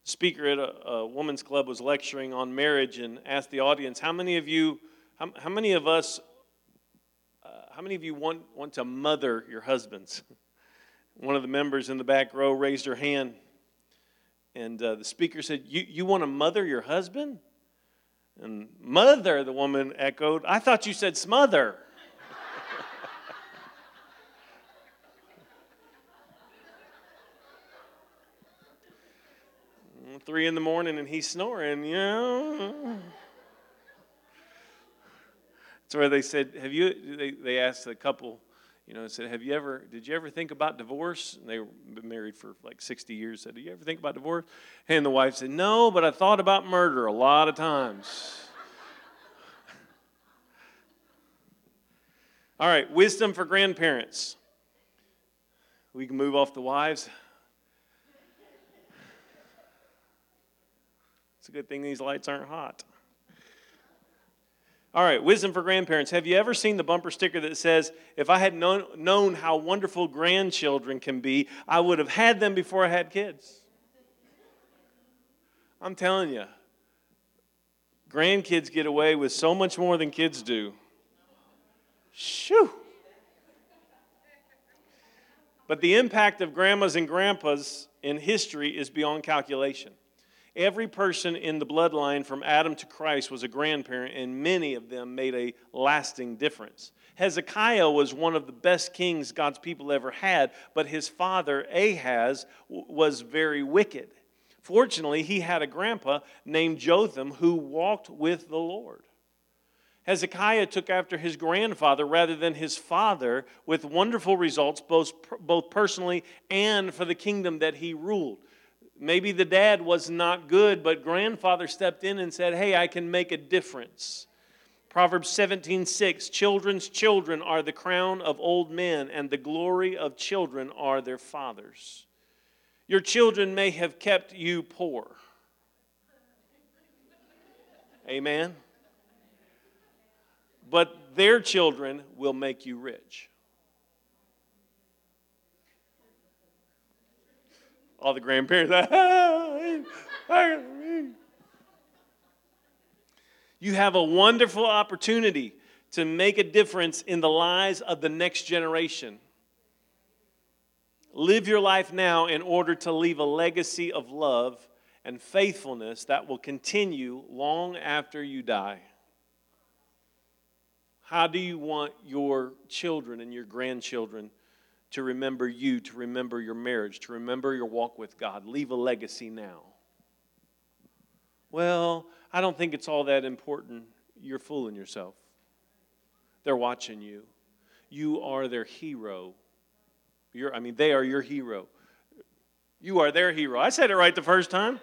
The speaker at a, a club was lecturing on marriage and asked the audience, How many of you, how, how many of us, uh, how many of you want, want to mother your husbands? One of the members in the back row raised her hand, and uh, the speaker said, you, you want to mother your husband? And mother, the woman echoed, I thought you said smother. Three in the morning and he's snoring, you know. That's where they said, Have you, they, they asked a couple, you know, said, Have you ever, did you ever think about divorce? And they were married for like 60 years. Said, Do you ever think about divorce? And the wife said, No, but I thought about murder a lot of times. All right, wisdom for grandparents. We can move off the wives. It's a good thing these lights aren't hot. All right, wisdom for grandparents. Have you ever seen the bumper sticker that says, If I had known, known how wonderful grandchildren can be, I would have had them before I had kids? I'm telling you, grandkids get away with so much more than kids do. Shoo! But the impact of grandmas and grandpas in history is beyond calculation. Every person in the bloodline from Adam to Christ was a grandparent, and many of them made a lasting difference. Hezekiah was one of the best kings God's people ever had, but his father, Ahaz, was very wicked. Fortunately, he had a grandpa named Jotham who walked with the Lord. Hezekiah took after his grandfather rather than his father with wonderful results, both, both personally and for the kingdom that he ruled. Maybe the dad was not good, but grandfather stepped in and said, Hey, I can make a difference. Proverbs 17, 6, children's children are the crown of old men, and the glory of children are their fathers. Your children may have kept you poor. Amen but their children will make you rich. All the grandparents, you have a wonderful opportunity to make a difference in the lives of the next generation. Live your life now in order to leave a legacy of love and faithfulness that will continue long after you die. How do you want your children and your grandchildren to remember you, to remember your marriage, to remember your walk with God? Leave a legacy now. Well, I don't think it's all that important. You're fooling yourself. They're watching you. You are their hero. You're, I mean, they are your hero. You are their hero. I said it right the first time.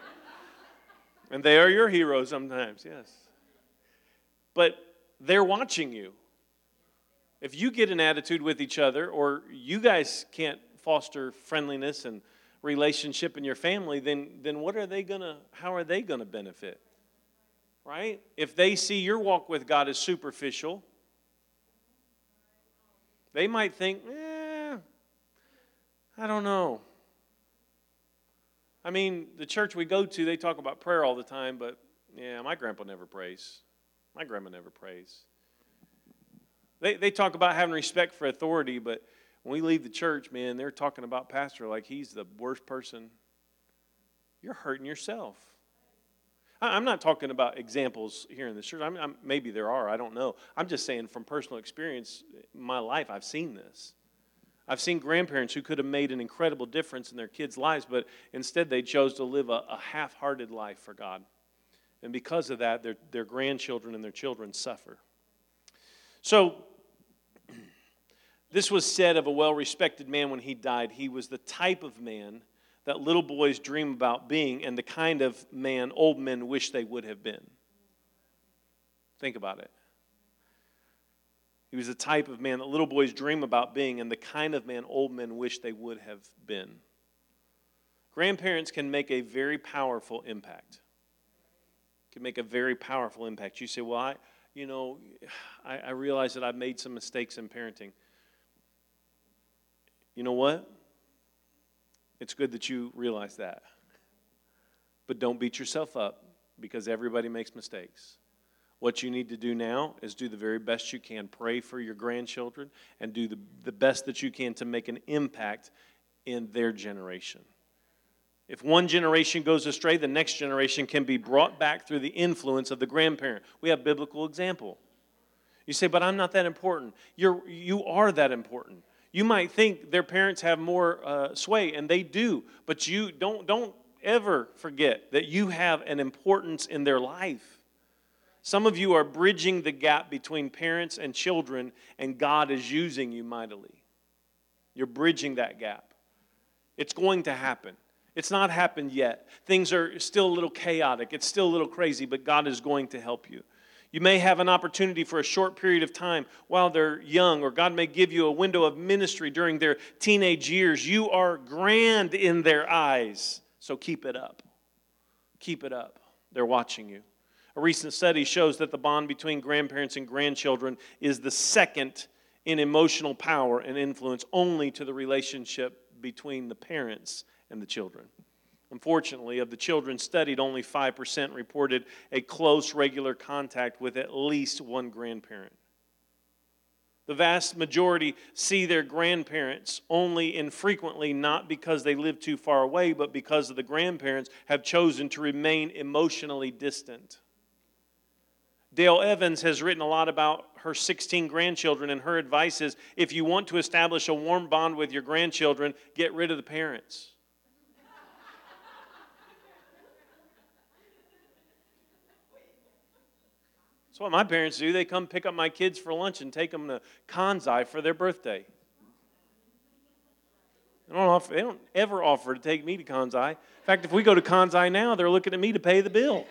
And they are your hero sometimes, yes. But they're watching you. If you get an attitude with each other, or you guys can't foster friendliness and relationship in your family, then, then what are they gonna, how are they gonna benefit? Right? If they see your walk with God as superficial, they might think, eh, I don't know. I mean, the church we go to, they talk about prayer all the time, but yeah, my grandpa never prays. My grandma never prays. They, they talk about having respect for authority, but when we leave the church, man, they're talking about pastor like he's the worst person. You're hurting yourself. I'm not talking about examples here in the church. I'm, I'm, maybe there are, I don't know. I'm just saying from personal experience, my life, I've seen this. I've seen grandparents who could have made an incredible difference in their kids' lives, but instead they chose to live a, a half hearted life for God. And because of that, their, their grandchildren and their children suffer. So, this was said of a well respected man when he died. He was the type of man that little boys dream about being and the kind of man old men wish they would have been. Think about it. He was the type of man that little boys dream about being and the kind of man old men wish they would have been. Grandparents can make a very powerful impact can make a very powerful impact. You say, well, I, you know, I, I realize that I've made some mistakes in parenting. You know what? It's good that you realize that. But don't beat yourself up because everybody makes mistakes. What you need to do now is do the very best you can. Pray for your grandchildren and do the, the best that you can to make an impact in their generation. If one generation goes astray, the next generation can be brought back through the influence of the grandparent. We have biblical example. You say, but I'm not that important. You're, you are that important. You might think their parents have more uh, sway, and they do, but you don't, don't ever forget that you have an importance in their life. Some of you are bridging the gap between parents and children, and God is using you mightily. You're bridging that gap. It's going to happen. It's not happened yet. Things are still a little chaotic. It's still a little crazy, but God is going to help you. You may have an opportunity for a short period of time while they're young, or God may give you a window of ministry during their teenage years. You are grand in their eyes, so keep it up. Keep it up. They're watching you. A recent study shows that the bond between grandparents and grandchildren is the second in emotional power and influence only to the relationship between the parents and the children. Unfortunately, of the children studied, only 5% reported a close, regular contact with at least one grandparent. The vast majority see their grandparents only infrequently, not because they live too far away, but because the grandparents have chosen to remain emotionally distant. Dale Evans has written a lot about her 16 grandchildren, and her advice is if you want to establish a warm bond with your grandchildren, get rid of the parents. That's what my parents do. They come pick up my kids for lunch and take them to Kansai for their birthday. They don't, offer, they don't ever offer to take me to Kansai. In fact, if we go to Kansai now, they're looking at me to pay the bill.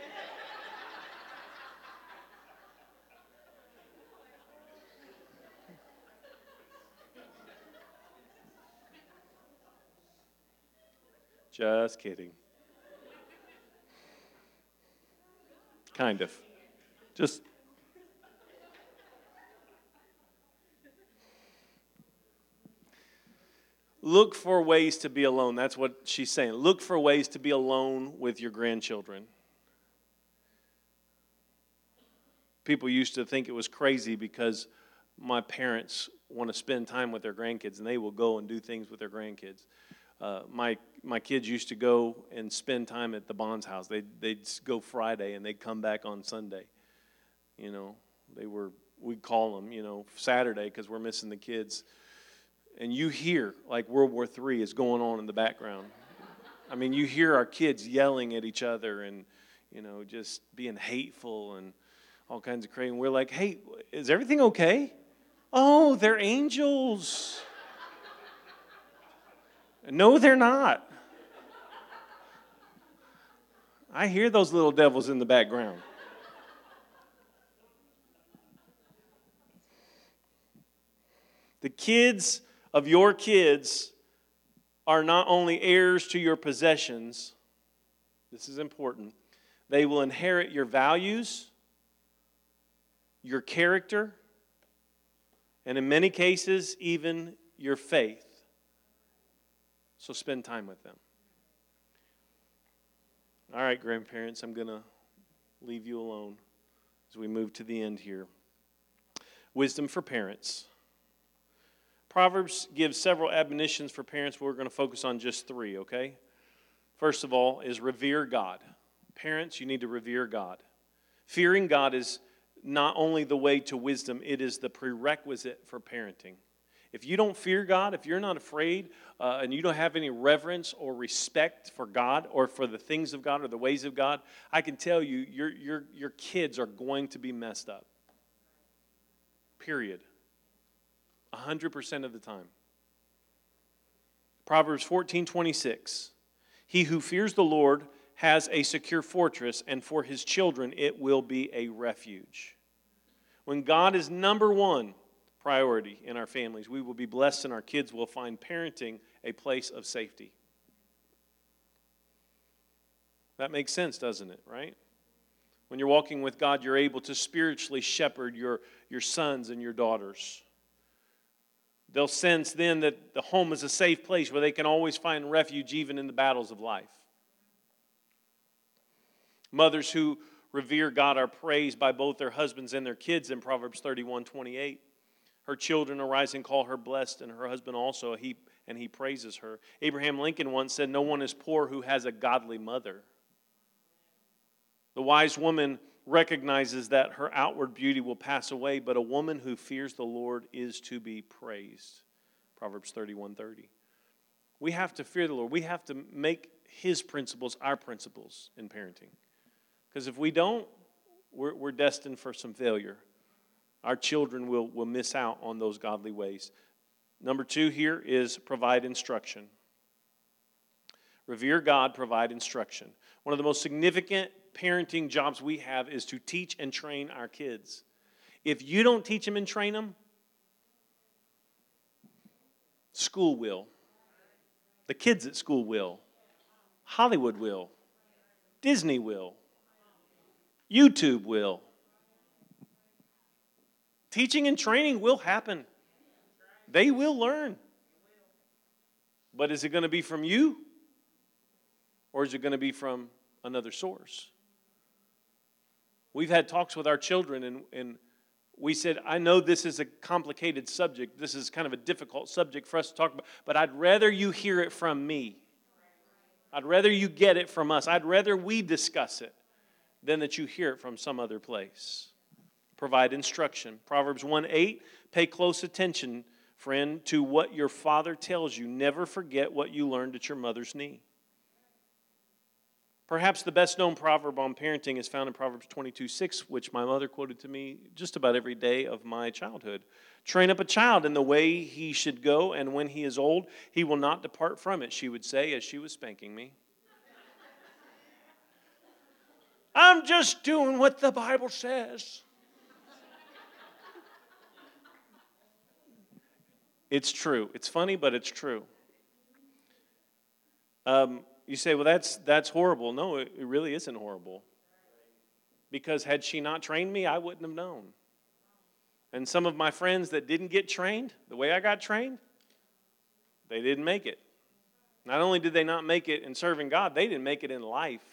Just kidding. Kind of. Just Look for ways to be alone. That's what she's saying. Look for ways to be alone with your grandchildren. People used to think it was crazy because my parents want to spend time with their grandkids and they will go and do things with their grandkids. Uh, my my kids used to go and spend time at the Bonds house. They'd, they'd go Friday and they'd come back on Sunday. You know, they were, we'd call them, you know, Saturday because we're missing the kids and you hear like World War III is going on in the background. I mean, you hear our kids yelling at each other and, you know, just being hateful and all kinds of crazy. And we're like, hey, is everything okay? Oh, they're angels. no, they're not. I hear those little devils in the background. The kids of your kids are not only heirs to your possessions, this is important, they will inherit your values, your character, and in many cases, even your faith. So spend time with them. All right, grandparents, I'm going to leave you alone as we move to the end here. Wisdom for parents. Proverbs gives several admonitions for parents, we're going to focus on just three, okay? First of all, is revere God. Parents, you need to revere God. Fearing God is not only the way to wisdom, it is the prerequisite for parenting. If you don't fear God, if you're not afraid, uh, and you don't have any reverence or respect for God or for the things of God or the ways of God, I can tell you, your, your, your kids are going to be messed up. Period. 100% of the time. Proverbs 14 26. He who fears the Lord has a secure fortress, and for his children it will be a refuge. When God is number one priority in our families, we will be blessed and our kids will find parenting a place of safety. That makes sense, doesn't it, right? When you're walking with God, you're able to spiritually shepherd your, your sons and your daughters. They'll sense then that the home is a safe place where they can always find refuge even in the battles of life. Mothers who revere God are praised by both their husbands and their kids in Proverbs 31 28. Her children arise and call her blessed, and her husband also, he, and he praises her. Abraham Lincoln once said, No one is poor who has a godly mother. The wise woman recognizes that her outward beauty will pass away, but a woman who fears the Lord is to be praised. Proverbs 31 30. We have to fear the Lord. We have to make His principles our principles in parenting. Because if we don't, we're, we're destined for some failure. Our children will, will miss out on those godly ways. Number two here is provide instruction. Revere God, provide instruction. One of the most significant parenting jobs we have is to teach and train our kids. If you don't teach them and train them, school will. The kids at school will. Hollywood will. Disney will. YouTube will. Teaching and training will happen. They will learn. But is it going to be from you? Or is it going to be from another source? We've had talks with our children, and, and we said, I know this is a complicated subject. This is kind of a difficult subject for us to talk about, but I'd rather you hear it from me. I'd rather you get it from us. I'd rather we discuss it than that you hear it from some other place. Provide instruction. Proverbs 1 8, pay close attention, friend, to what your father tells you. Never forget what you learned at your mother's knee. Perhaps the best known proverb on parenting is found in Proverbs 22 6, which my mother quoted to me just about every day of my childhood. Train up a child in the way he should go, and when he is old, he will not depart from it, she would say as she was spanking me. I'm just doing what the Bible says. It's true. It's funny, but it's true. Um, you say, well, that's, that's horrible. No, it, it really isn't horrible. Because had she not trained me, I wouldn't have known. And some of my friends that didn't get trained the way I got trained, they didn't make it. Not only did they not make it in serving God, they didn't make it in life.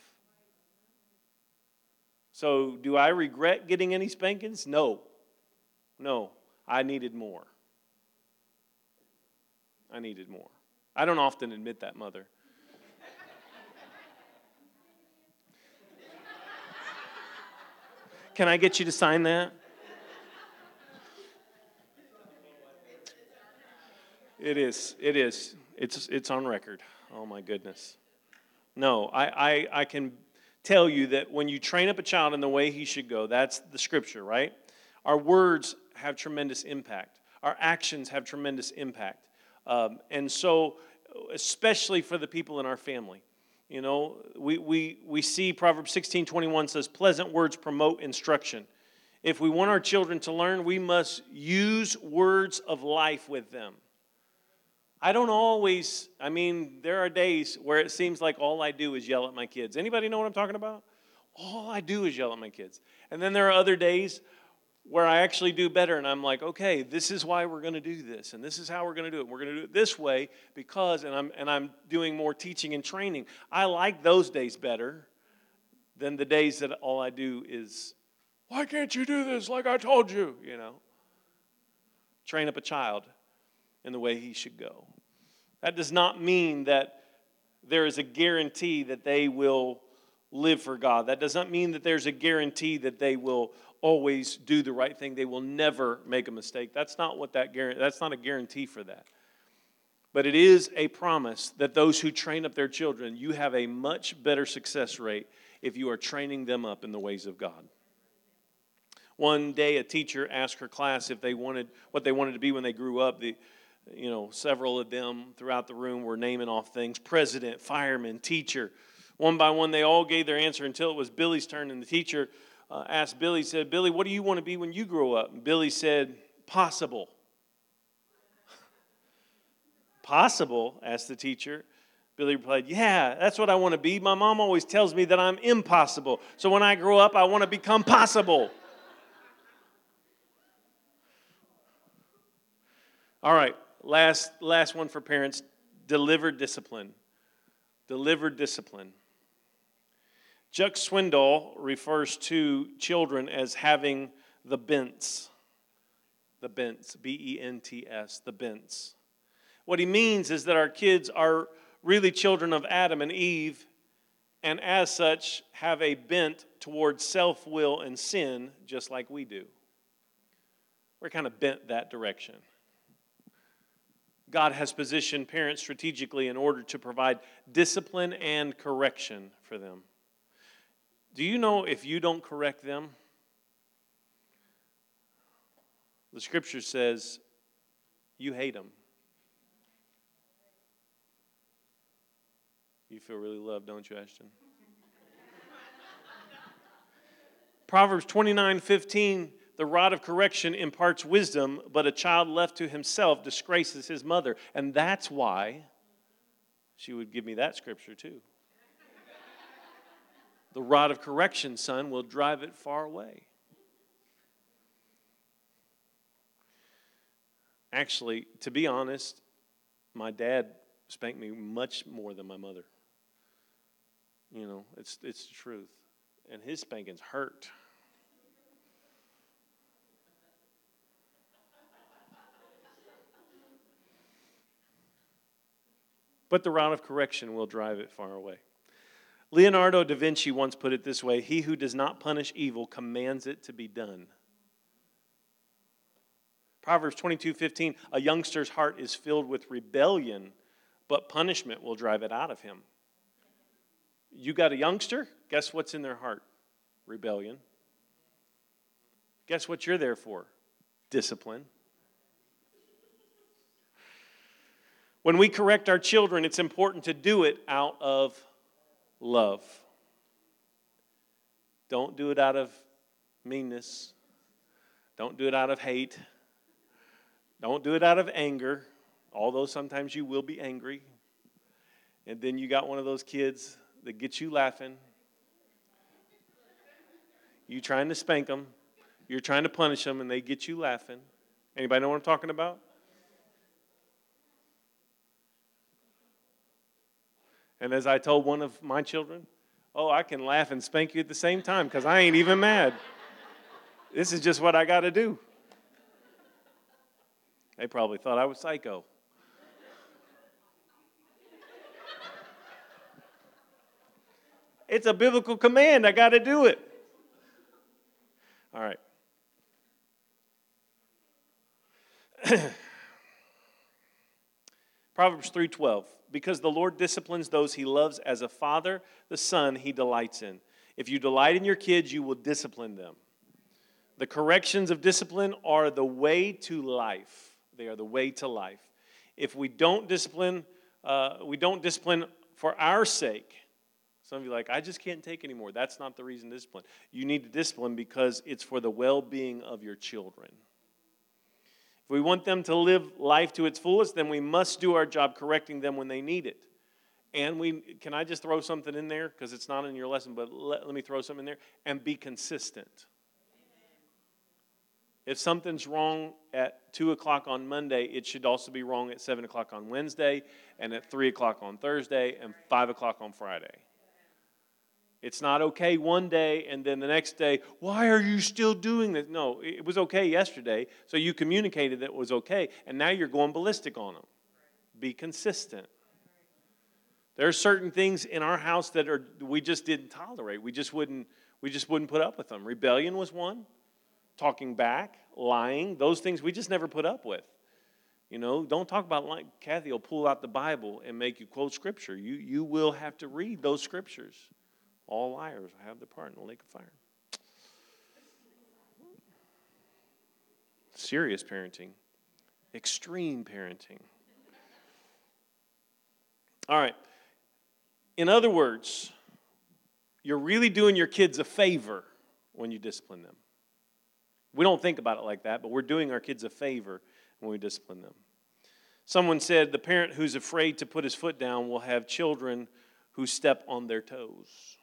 So, do I regret getting any spankings? No. No. I needed more. I needed more. I don't often admit that, Mother. Can I get you to sign that? It is. It is. It's, it's on record. Oh, my goodness. No, I, I, I can tell you that when you train up a child in the way he should go, that's the scripture, right? Our words have tremendous impact, our actions have tremendous impact. Um, and so, especially for the people in our family. You know, we, we, we see Proverbs 16 21 says, pleasant words promote instruction. If we want our children to learn, we must use words of life with them. I don't always, I mean, there are days where it seems like all I do is yell at my kids. Anybody know what I'm talking about? All I do is yell at my kids. And then there are other days where I actually do better and I'm like, okay, this is why we're going to do this and this is how we're going to do it. We're going to do it this way because and I'm and I'm doing more teaching and training. I like those days better than the days that all I do is why can't you do this like I told you, you know? Train up a child in the way he should go. That does not mean that there is a guarantee that they will live for God. That does not mean that there's a guarantee that they will always do the right thing. They will never make a mistake. That's not what that guarantee, that's not a guarantee for that. But it is a promise that those who train up their children, you have a much better success rate if you are training them up in the ways of God. One day, a teacher asked her class if they wanted what they wanted to be when they grew up. The, you know, several of them throughout the room were naming off things: president, fireman, teacher. One by one, they all gave their answer until it was Billy's turn, and the teacher uh, asked Billy, said, Billy, what do you want to be when you grow up? And Billy said, Possible. Possible? asked the teacher. Billy replied, Yeah, that's what I want to be. My mom always tells me that I'm impossible. So when I grow up, I want to become possible. All right, last, last one for parents delivered discipline. Delivered discipline. Chuck Swindoll refers to children as having the bents. The bents, B E N T S, the bents. What he means is that our kids are really children of Adam and Eve, and as such have a bent towards self will and sin, just like we do. We're kind of bent that direction. God has positioned parents strategically in order to provide discipline and correction for them. Do you know if you don't correct them? The scripture says you hate them. You feel really loved, don't you, Ashton? Proverbs 29 15, the rod of correction imparts wisdom, but a child left to himself disgraces his mother. And that's why she would give me that scripture too. The rod of correction, son, will drive it far away. Actually, to be honest, my dad spanked me much more than my mother. You know, it's, it's the truth. And his spankings hurt. But the rod of correction will drive it far away. Leonardo da Vinci once put it this way He who does not punish evil commands it to be done. Proverbs 22 15, a youngster's heart is filled with rebellion, but punishment will drive it out of him. You got a youngster? Guess what's in their heart? Rebellion. Guess what you're there for? Discipline. When we correct our children, it's important to do it out of love. Don't do it out of meanness. Don't do it out of hate. Don't do it out of anger, although sometimes you will be angry. And then you got one of those kids that gets you laughing. You trying to spank them, you're trying to punish them, and they get you laughing. Anybody know what I'm talking about? And as I told one of my children, oh, I can laugh and spank you at the same time because I ain't even mad. This is just what I got to do. They probably thought I was psycho. It's a biblical command. I got to do it. All right. Proverbs 3:12 Because the Lord disciplines those he loves as a father, the son he delights in. If you delight in your kids, you will discipline them. The corrections of discipline are the way to life. They are the way to life. If we don't discipline, uh, we don't discipline for our sake. Some of you like, I just can't take anymore. That's not the reason to discipline. You need to discipline because it's for the well being of your children. If we want them to live life to its fullest, then we must do our job correcting them when they need it. And we can I just throw something in there because it's not in your lesson, but let, let me throw something in there and be consistent. If something's wrong at 2 o'clock on Monday, it should also be wrong at 7 o'clock on Wednesday, and at 3 o'clock on Thursday, and 5 o'clock on Friday. It's not okay one day and then the next day, why are you still doing this? No, it was okay yesterday, so you communicated that it was okay, and now you're going ballistic on them. Be consistent. There are certain things in our house that are we just didn't tolerate. We just wouldn't we just wouldn't put up with them. Rebellion was one talking back, lying, those things we just never put up with. You know, don't talk about like Kathy will pull out the Bible and make you quote scripture. You you will have to read those scriptures. All liars have their part in the lake of fire. Serious parenting, extreme parenting. All right. In other words, you're really doing your kids a favor when you discipline them. We don't think about it like that, but we're doing our kids a favor when we discipline them. Someone said the parent who's afraid to put his foot down will have children who step on their toes.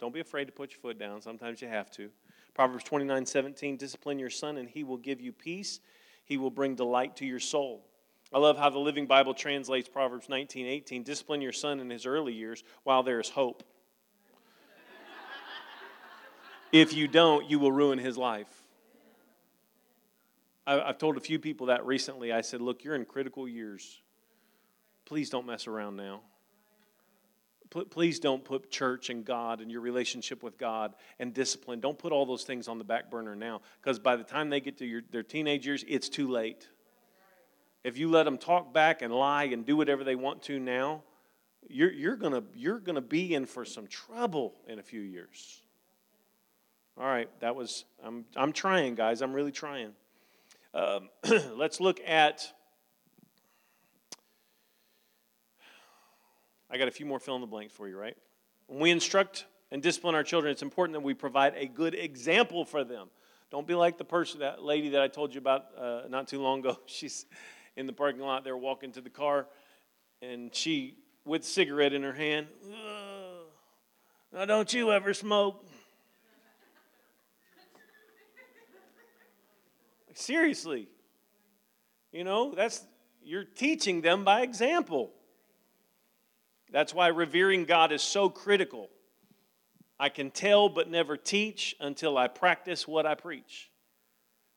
Don't be afraid to put your foot down. Sometimes you have to. Proverbs 29 17, discipline your son, and he will give you peace. He will bring delight to your soul. I love how the Living Bible translates Proverbs 19 18, discipline your son in his early years while there is hope. If you don't, you will ruin his life. I've told a few people that recently. I said, Look, you're in critical years. Please don't mess around now. Please don't put church and God and your relationship with God and discipline. Don't put all those things on the back burner now because by the time they get to your, their teenage years, it's too late. If you let them talk back and lie and do whatever they want to now, you're, you're going you're gonna be in for some trouble in a few years. All right, that was, I'm, I'm trying, guys. I'm really trying. Um, let's look at, I got a few more fill in the blanks for you, right? When we instruct and discipline our children, it's important that we provide a good example for them. Don't be like the person, that lady that I told you about uh, not too long ago. She's in the parking lot there walking to the car, and she, with cigarette in her hand, now don't you ever smoke. Seriously. You know, that's you're teaching them by example. That's why revering God is so critical. I can tell but never teach until I practice what I preach.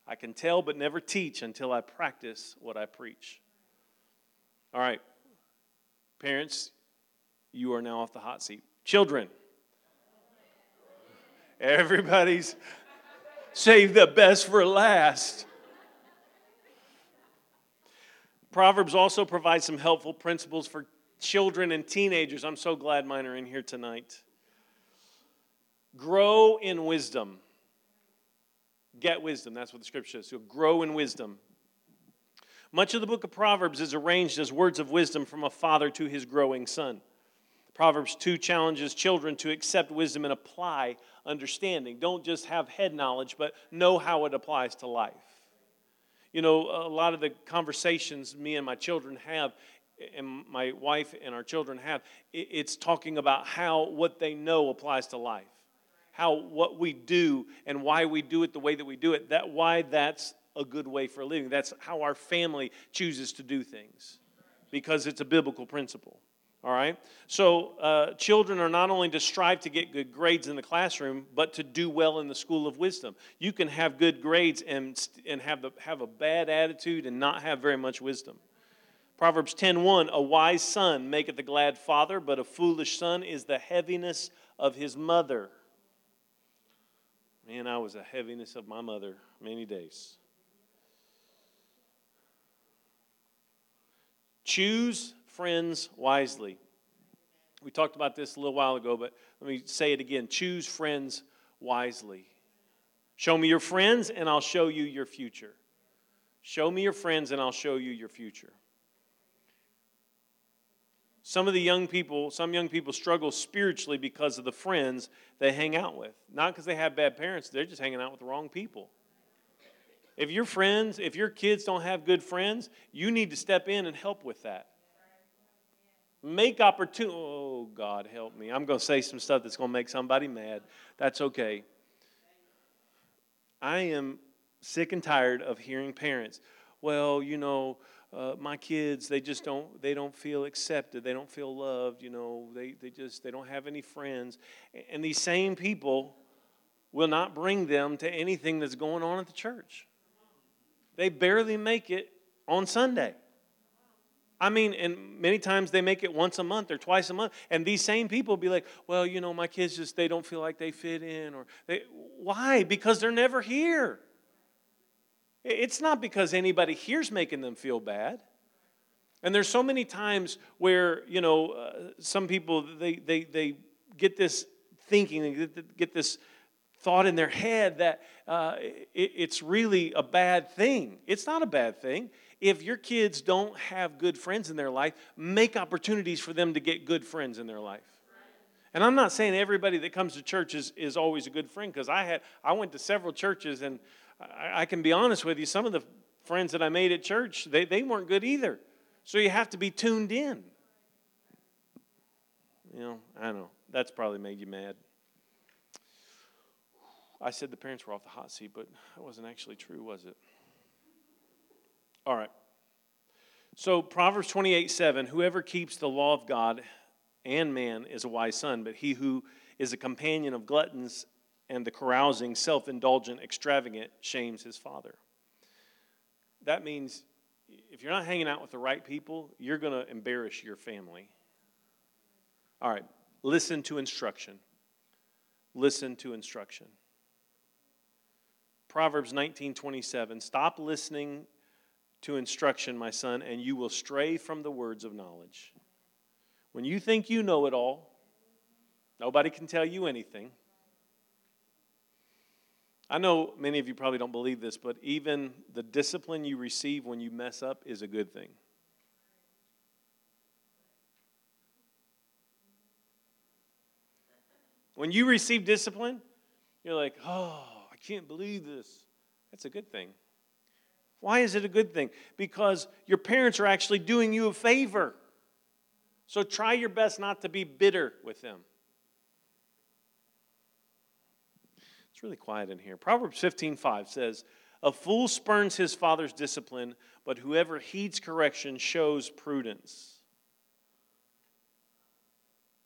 I can tell but never teach until I practice what I preach. All right, parents, you are now off the hot seat. Children, everybody's save the best for last. Proverbs also provides some helpful principles for children and teenagers. I'm so glad mine are in here tonight. Grow in wisdom. Get wisdom. That's what the scripture says. So grow in wisdom. Much of the book of Proverbs is arranged as words of wisdom from a father to his growing son. Proverbs 2 challenges children to accept wisdom and apply understanding. Don't just have head knowledge, but know how it applies to life. You know, a lot of the conversations me and my children have, and my wife and our children have, it's talking about how what they know applies to life. How what we do and why we do it the way that we do it, that why that's a good way for living. That's how our family chooses to do things because it's a biblical principle. All right? So, uh, children are not only to strive to get good grades in the classroom, but to do well in the school of wisdom. You can have good grades and, and have, the, have a bad attitude and not have very much wisdom. Proverbs 10:1 A wise son maketh a glad father, but a foolish son is the heaviness of his mother. Man, I was a heaviness of my mother many days. Choose friends wisely. We talked about this a little while ago, but let me say it again. Choose friends wisely. Show me your friends, and I'll show you your future. Show me your friends, and I'll show you your future. Some of the young people, some young people struggle spiritually because of the friends they hang out with. Not because they have bad parents, they're just hanging out with the wrong people. If your friends, if your kids don't have good friends, you need to step in and help with that. Make opportunity. Oh, God, help me. I'm going to say some stuff that's going to make somebody mad. That's okay. I am sick and tired of hearing parents, well, you know, uh, my kids, they just don't, they don't feel accepted. They don't feel loved. You know, they, they just, they don't have any friends. And these same people will not bring them to anything that's going on at the church. They barely make it on Sunday. I mean, and many times they make it once a month or twice a month, and these same people be like, "Well, you know, my kids just they don't feel like they fit in," or they, why? Because they're never here. It's not because anybody here's making them feel bad. And there's so many times where you know uh, some people they they they get this thinking, they get this thought in their head that uh, it, it's really a bad thing. It's not a bad thing if your kids don't have good friends in their life, make opportunities for them to get good friends in their life. And I'm not saying everybody that comes to church is, is always a good friend because I had I went to several churches and I, I, can be honest with you, some of the friends that I made at church, they, they weren't good either. So you have to be tuned in. You know, I don't know. That's probably made you mad. I said the parents were off the hot seat, but that wasn't actually true, was it? All right. So Proverbs 28 7 Whoever keeps the law of God and man is a wise son, but he who is a companion of gluttons and the carousing, self indulgent, extravagant shames his father. That means if you're not hanging out with the right people, you're going to embarrass your family. All right, listen to instruction. Listen to instruction. Proverbs 19:27 Stop listening to instruction, my son, and you will stray from the words of knowledge. When you think you know it all, nobody can tell you anything. I know many of you probably don't believe this, but even the discipline you receive when you mess up is a good thing. When you receive discipline, you're like, oh, I can't believe this. That's a good thing. Why is it a good thing? Because your parents are actually doing you a favor. So try your best not to be bitter with them. Really quiet in here. Proverbs 15:5 says, "A fool spurns his father's discipline, but whoever heeds correction shows prudence."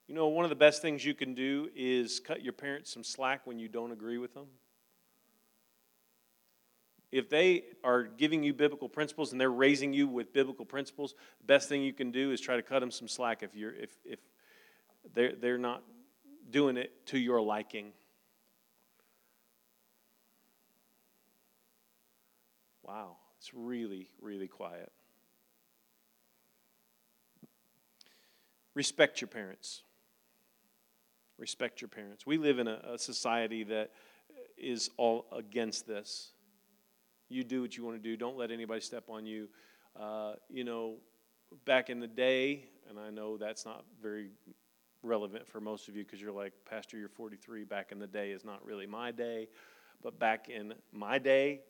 You know, one of the best things you can do is cut your parents some slack when you don't agree with them. If they are giving you biblical principles and they're raising you with biblical principles, the best thing you can do is try to cut them some slack if you're if if they're they're not doing it to your liking. Wow, it's really, really quiet. Respect your parents. Respect your parents. We live in a, a society that is all against this. You do what you want to do. Don't let anybody step on you. Uh, you know, back in the day, and I know that's not very relevant for most of you because you're like, Pastor, you're 43. Back in the day is not really my day. But back in my day,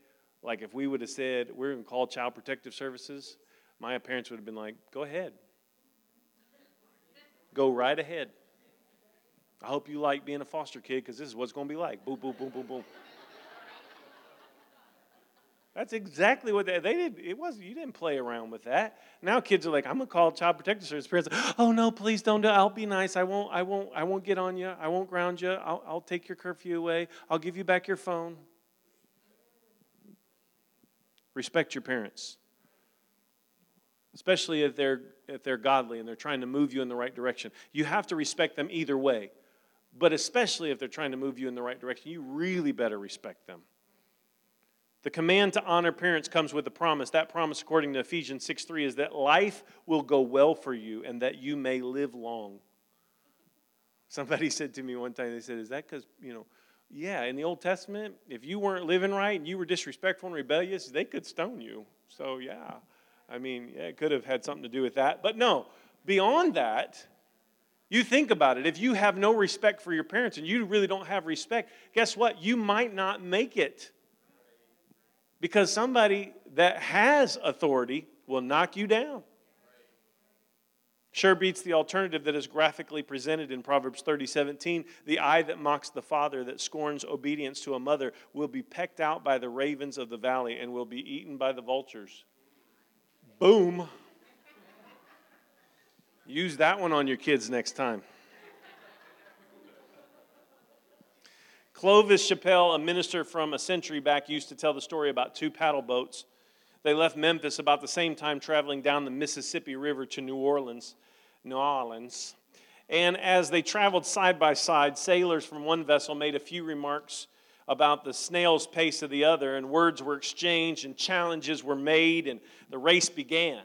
like if we would have said, we're going to call Child Protective Services, my parents would have been like, go ahead. Go right ahead. I hope you like being a foster kid because this is what it's going to be like. Boom, boom, boom, boom, boom. That's exactly what they, they did. It was you didn't play around with that. Now kids are like, I'm gonna call child protective services. Parents, oh no, please don't do. It. I'll be nice. I won't. I won't. I won't get on you. I won't ground you. I'll, I'll take your curfew away. I'll give you back your phone. Respect your parents, especially if they're if they're godly and they're trying to move you in the right direction. You have to respect them either way, but especially if they're trying to move you in the right direction, you really better respect them. The command to honor parents comes with a promise. That promise, according to Ephesians 6 3, is that life will go well for you and that you may live long. Somebody said to me one time, they said, Is that because, you know, yeah, in the Old Testament, if you weren't living right and you were disrespectful and rebellious, they could stone you. So, yeah, I mean, yeah, it could have had something to do with that. But no, beyond that, you think about it. If you have no respect for your parents and you really don't have respect, guess what? You might not make it. Because somebody that has authority will knock you down. Sure beats the alternative that is graphically presented in Proverbs 30 17. The eye that mocks the father, that scorns obedience to a mother, will be pecked out by the ravens of the valley and will be eaten by the vultures. Boom. Use that one on your kids next time. Clovis Chappell, a minister from a century back, used to tell the story about two paddle boats. They left Memphis about the same time traveling down the Mississippi River to New Orleans. New Orleans. And as they traveled side by side, sailors from one vessel made a few remarks about the snail's pace of the other, and words were exchanged, and challenges were made, and the race began.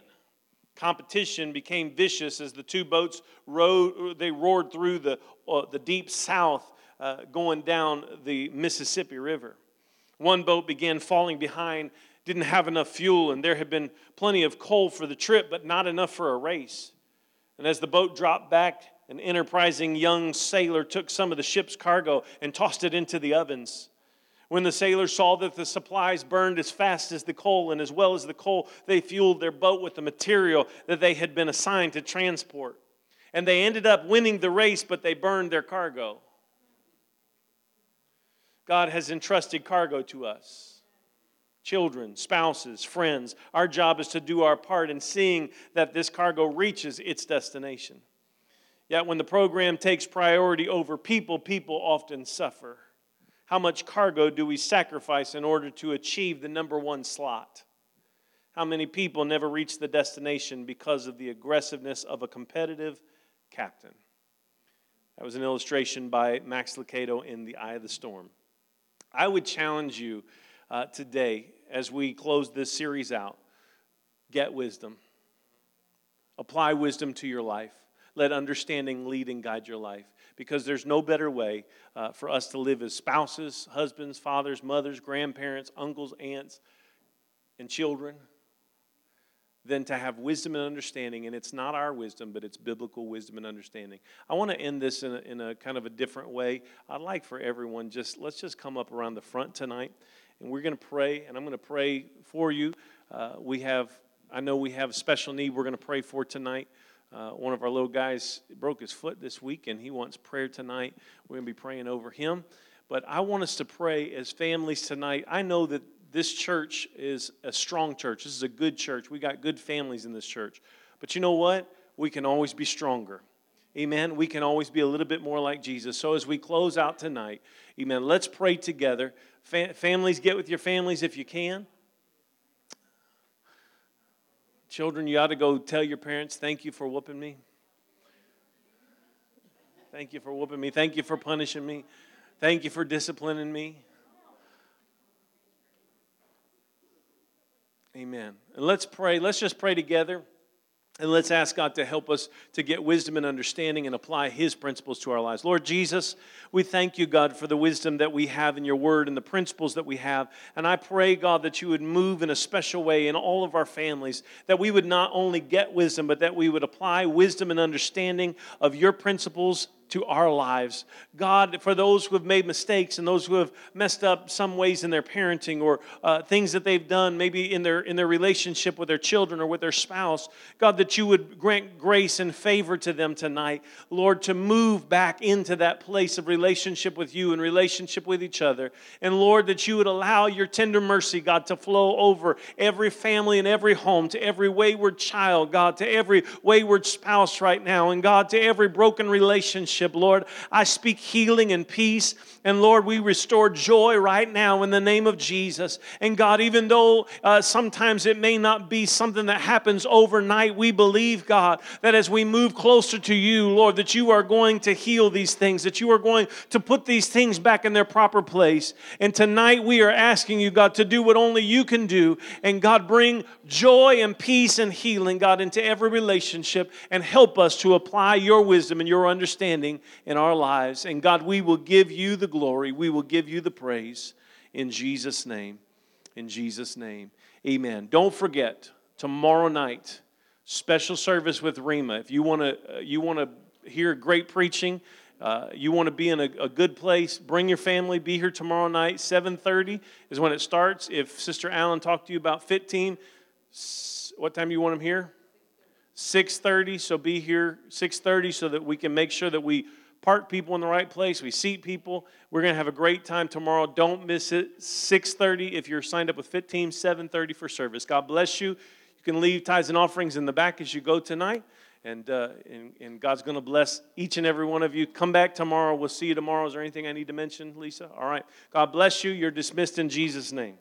Competition became vicious as the two boats rode, they roared through the, uh, the deep south uh, going down the Mississippi River. One boat began falling behind, didn't have enough fuel, and there had been plenty of coal for the trip, but not enough for a race. And as the boat dropped back, an enterprising young sailor took some of the ship's cargo and tossed it into the ovens. When the sailors saw that the supplies burned as fast as the coal, and as well as the coal, they fueled their boat with the material that they had been assigned to transport. And they ended up winning the race, but they burned their cargo. God has entrusted cargo to us children, spouses, friends. Our job is to do our part in seeing that this cargo reaches its destination. Yet when the program takes priority over people, people often suffer. How much cargo do we sacrifice in order to achieve the number one slot? How many people never reach the destination because of the aggressiveness of a competitive captain? That was an illustration by Max Lucado in The Eye of the Storm. I would challenge you uh, today as we close this series out get wisdom. Apply wisdom to your life. Let understanding lead and guide your life because there's no better way uh, for us to live as spouses, husbands, fathers, mothers, grandparents, uncles, aunts, and children than to have wisdom and understanding. And it's not our wisdom, but it's biblical wisdom and understanding. I want to end this in a, in a kind of a different way. I'd like for everyone just, let's just come up around the front tonight and we're going to pray, and I'm going to pray for you. Uh, we have, I know we have a special need we're going to pray for tonight. Uh, one of our little guys broke his foot this week, and he wants prayer tonight. We're going to be praying over him. But I want us to pray as families tonight. I know that this church is a strong church. This is a good church. We got good families in this church. But you know what? We can always be stronger. amen, we can always be a little bit more like Jesus. So as we close out tonight, amen, let's pray together. Fa- families, get with your families if you can. Children, you ought to go tell your parents, thank you for whooping me. Thank you for whooping me. Thank you for punishing me. Thank you for disciplining me. Amen. And let's pray. Let's just pray together. And let's ask God to help us to get wisdom and understanding and apply His principles to our lives. Lord Jesus, we thank you, God, for the wisdom that we have in your word and the principles that we have. And I pray, God, that you would move in a special way in all of our families, that we would not only get wisdom, but that we would apply wisdom and understanding of your principles to our lives. God, for those who have made mistakes and those who have messed up some ways in their parenting or uh, things that they've done, maybe in their in their relationship with their children or with their spouse, God, that you would grant grace and favor to them tonight, Lord, to move back into that place of relationship with you and relationship with each other, and Lord, that you would allow your tender mercy, God, to flow over every family and every home, to every wayward child, God, to every wayward spouse right now, and God, to every broken relationship relationship, Lord. I speak healing and peace. And Lord, we restore joy right now in the name of Jesus. And God, even though uh, sometimes it may not be something that happens overnight, we believe, God, that as we move closer to you, Lord, that you are going to heal these things, that you are going to put these things back in their proper place. And tonight we are asking you, God, to do what only you can do. And God, bring joy and peace and healing, God, into every relationship and help us to apply your wisdom and your understanding in our lives. And God, we will give you the glory, we will give you the praise in Jesus' name. In Jesus' name. Amen. Don't forget, tomorrow night, special service with Rima. If you want to, uh, you want to hear great preaching, uh, you want to be in a, a, good place bring your family be here tomorrow night 7.30 is when it starts if sister allen talked to you about 15 what time you want them here 6.30 so be here 6.30 so that we can make sure that we park people in the right place we seat people. We're going to have a great time tomorrow. Don't miss it. 6.30 if you're signed up with 15 7.30 for service. God bless you. You can leave tithes and offerings in the back as you go tonight and, uh, and, and god's going to bless each and every one of you. Come back tomorrow. We'll see you tomorrow. Is there anything i need to mention lisa? All right. God bless you. You're dismissed in jesus name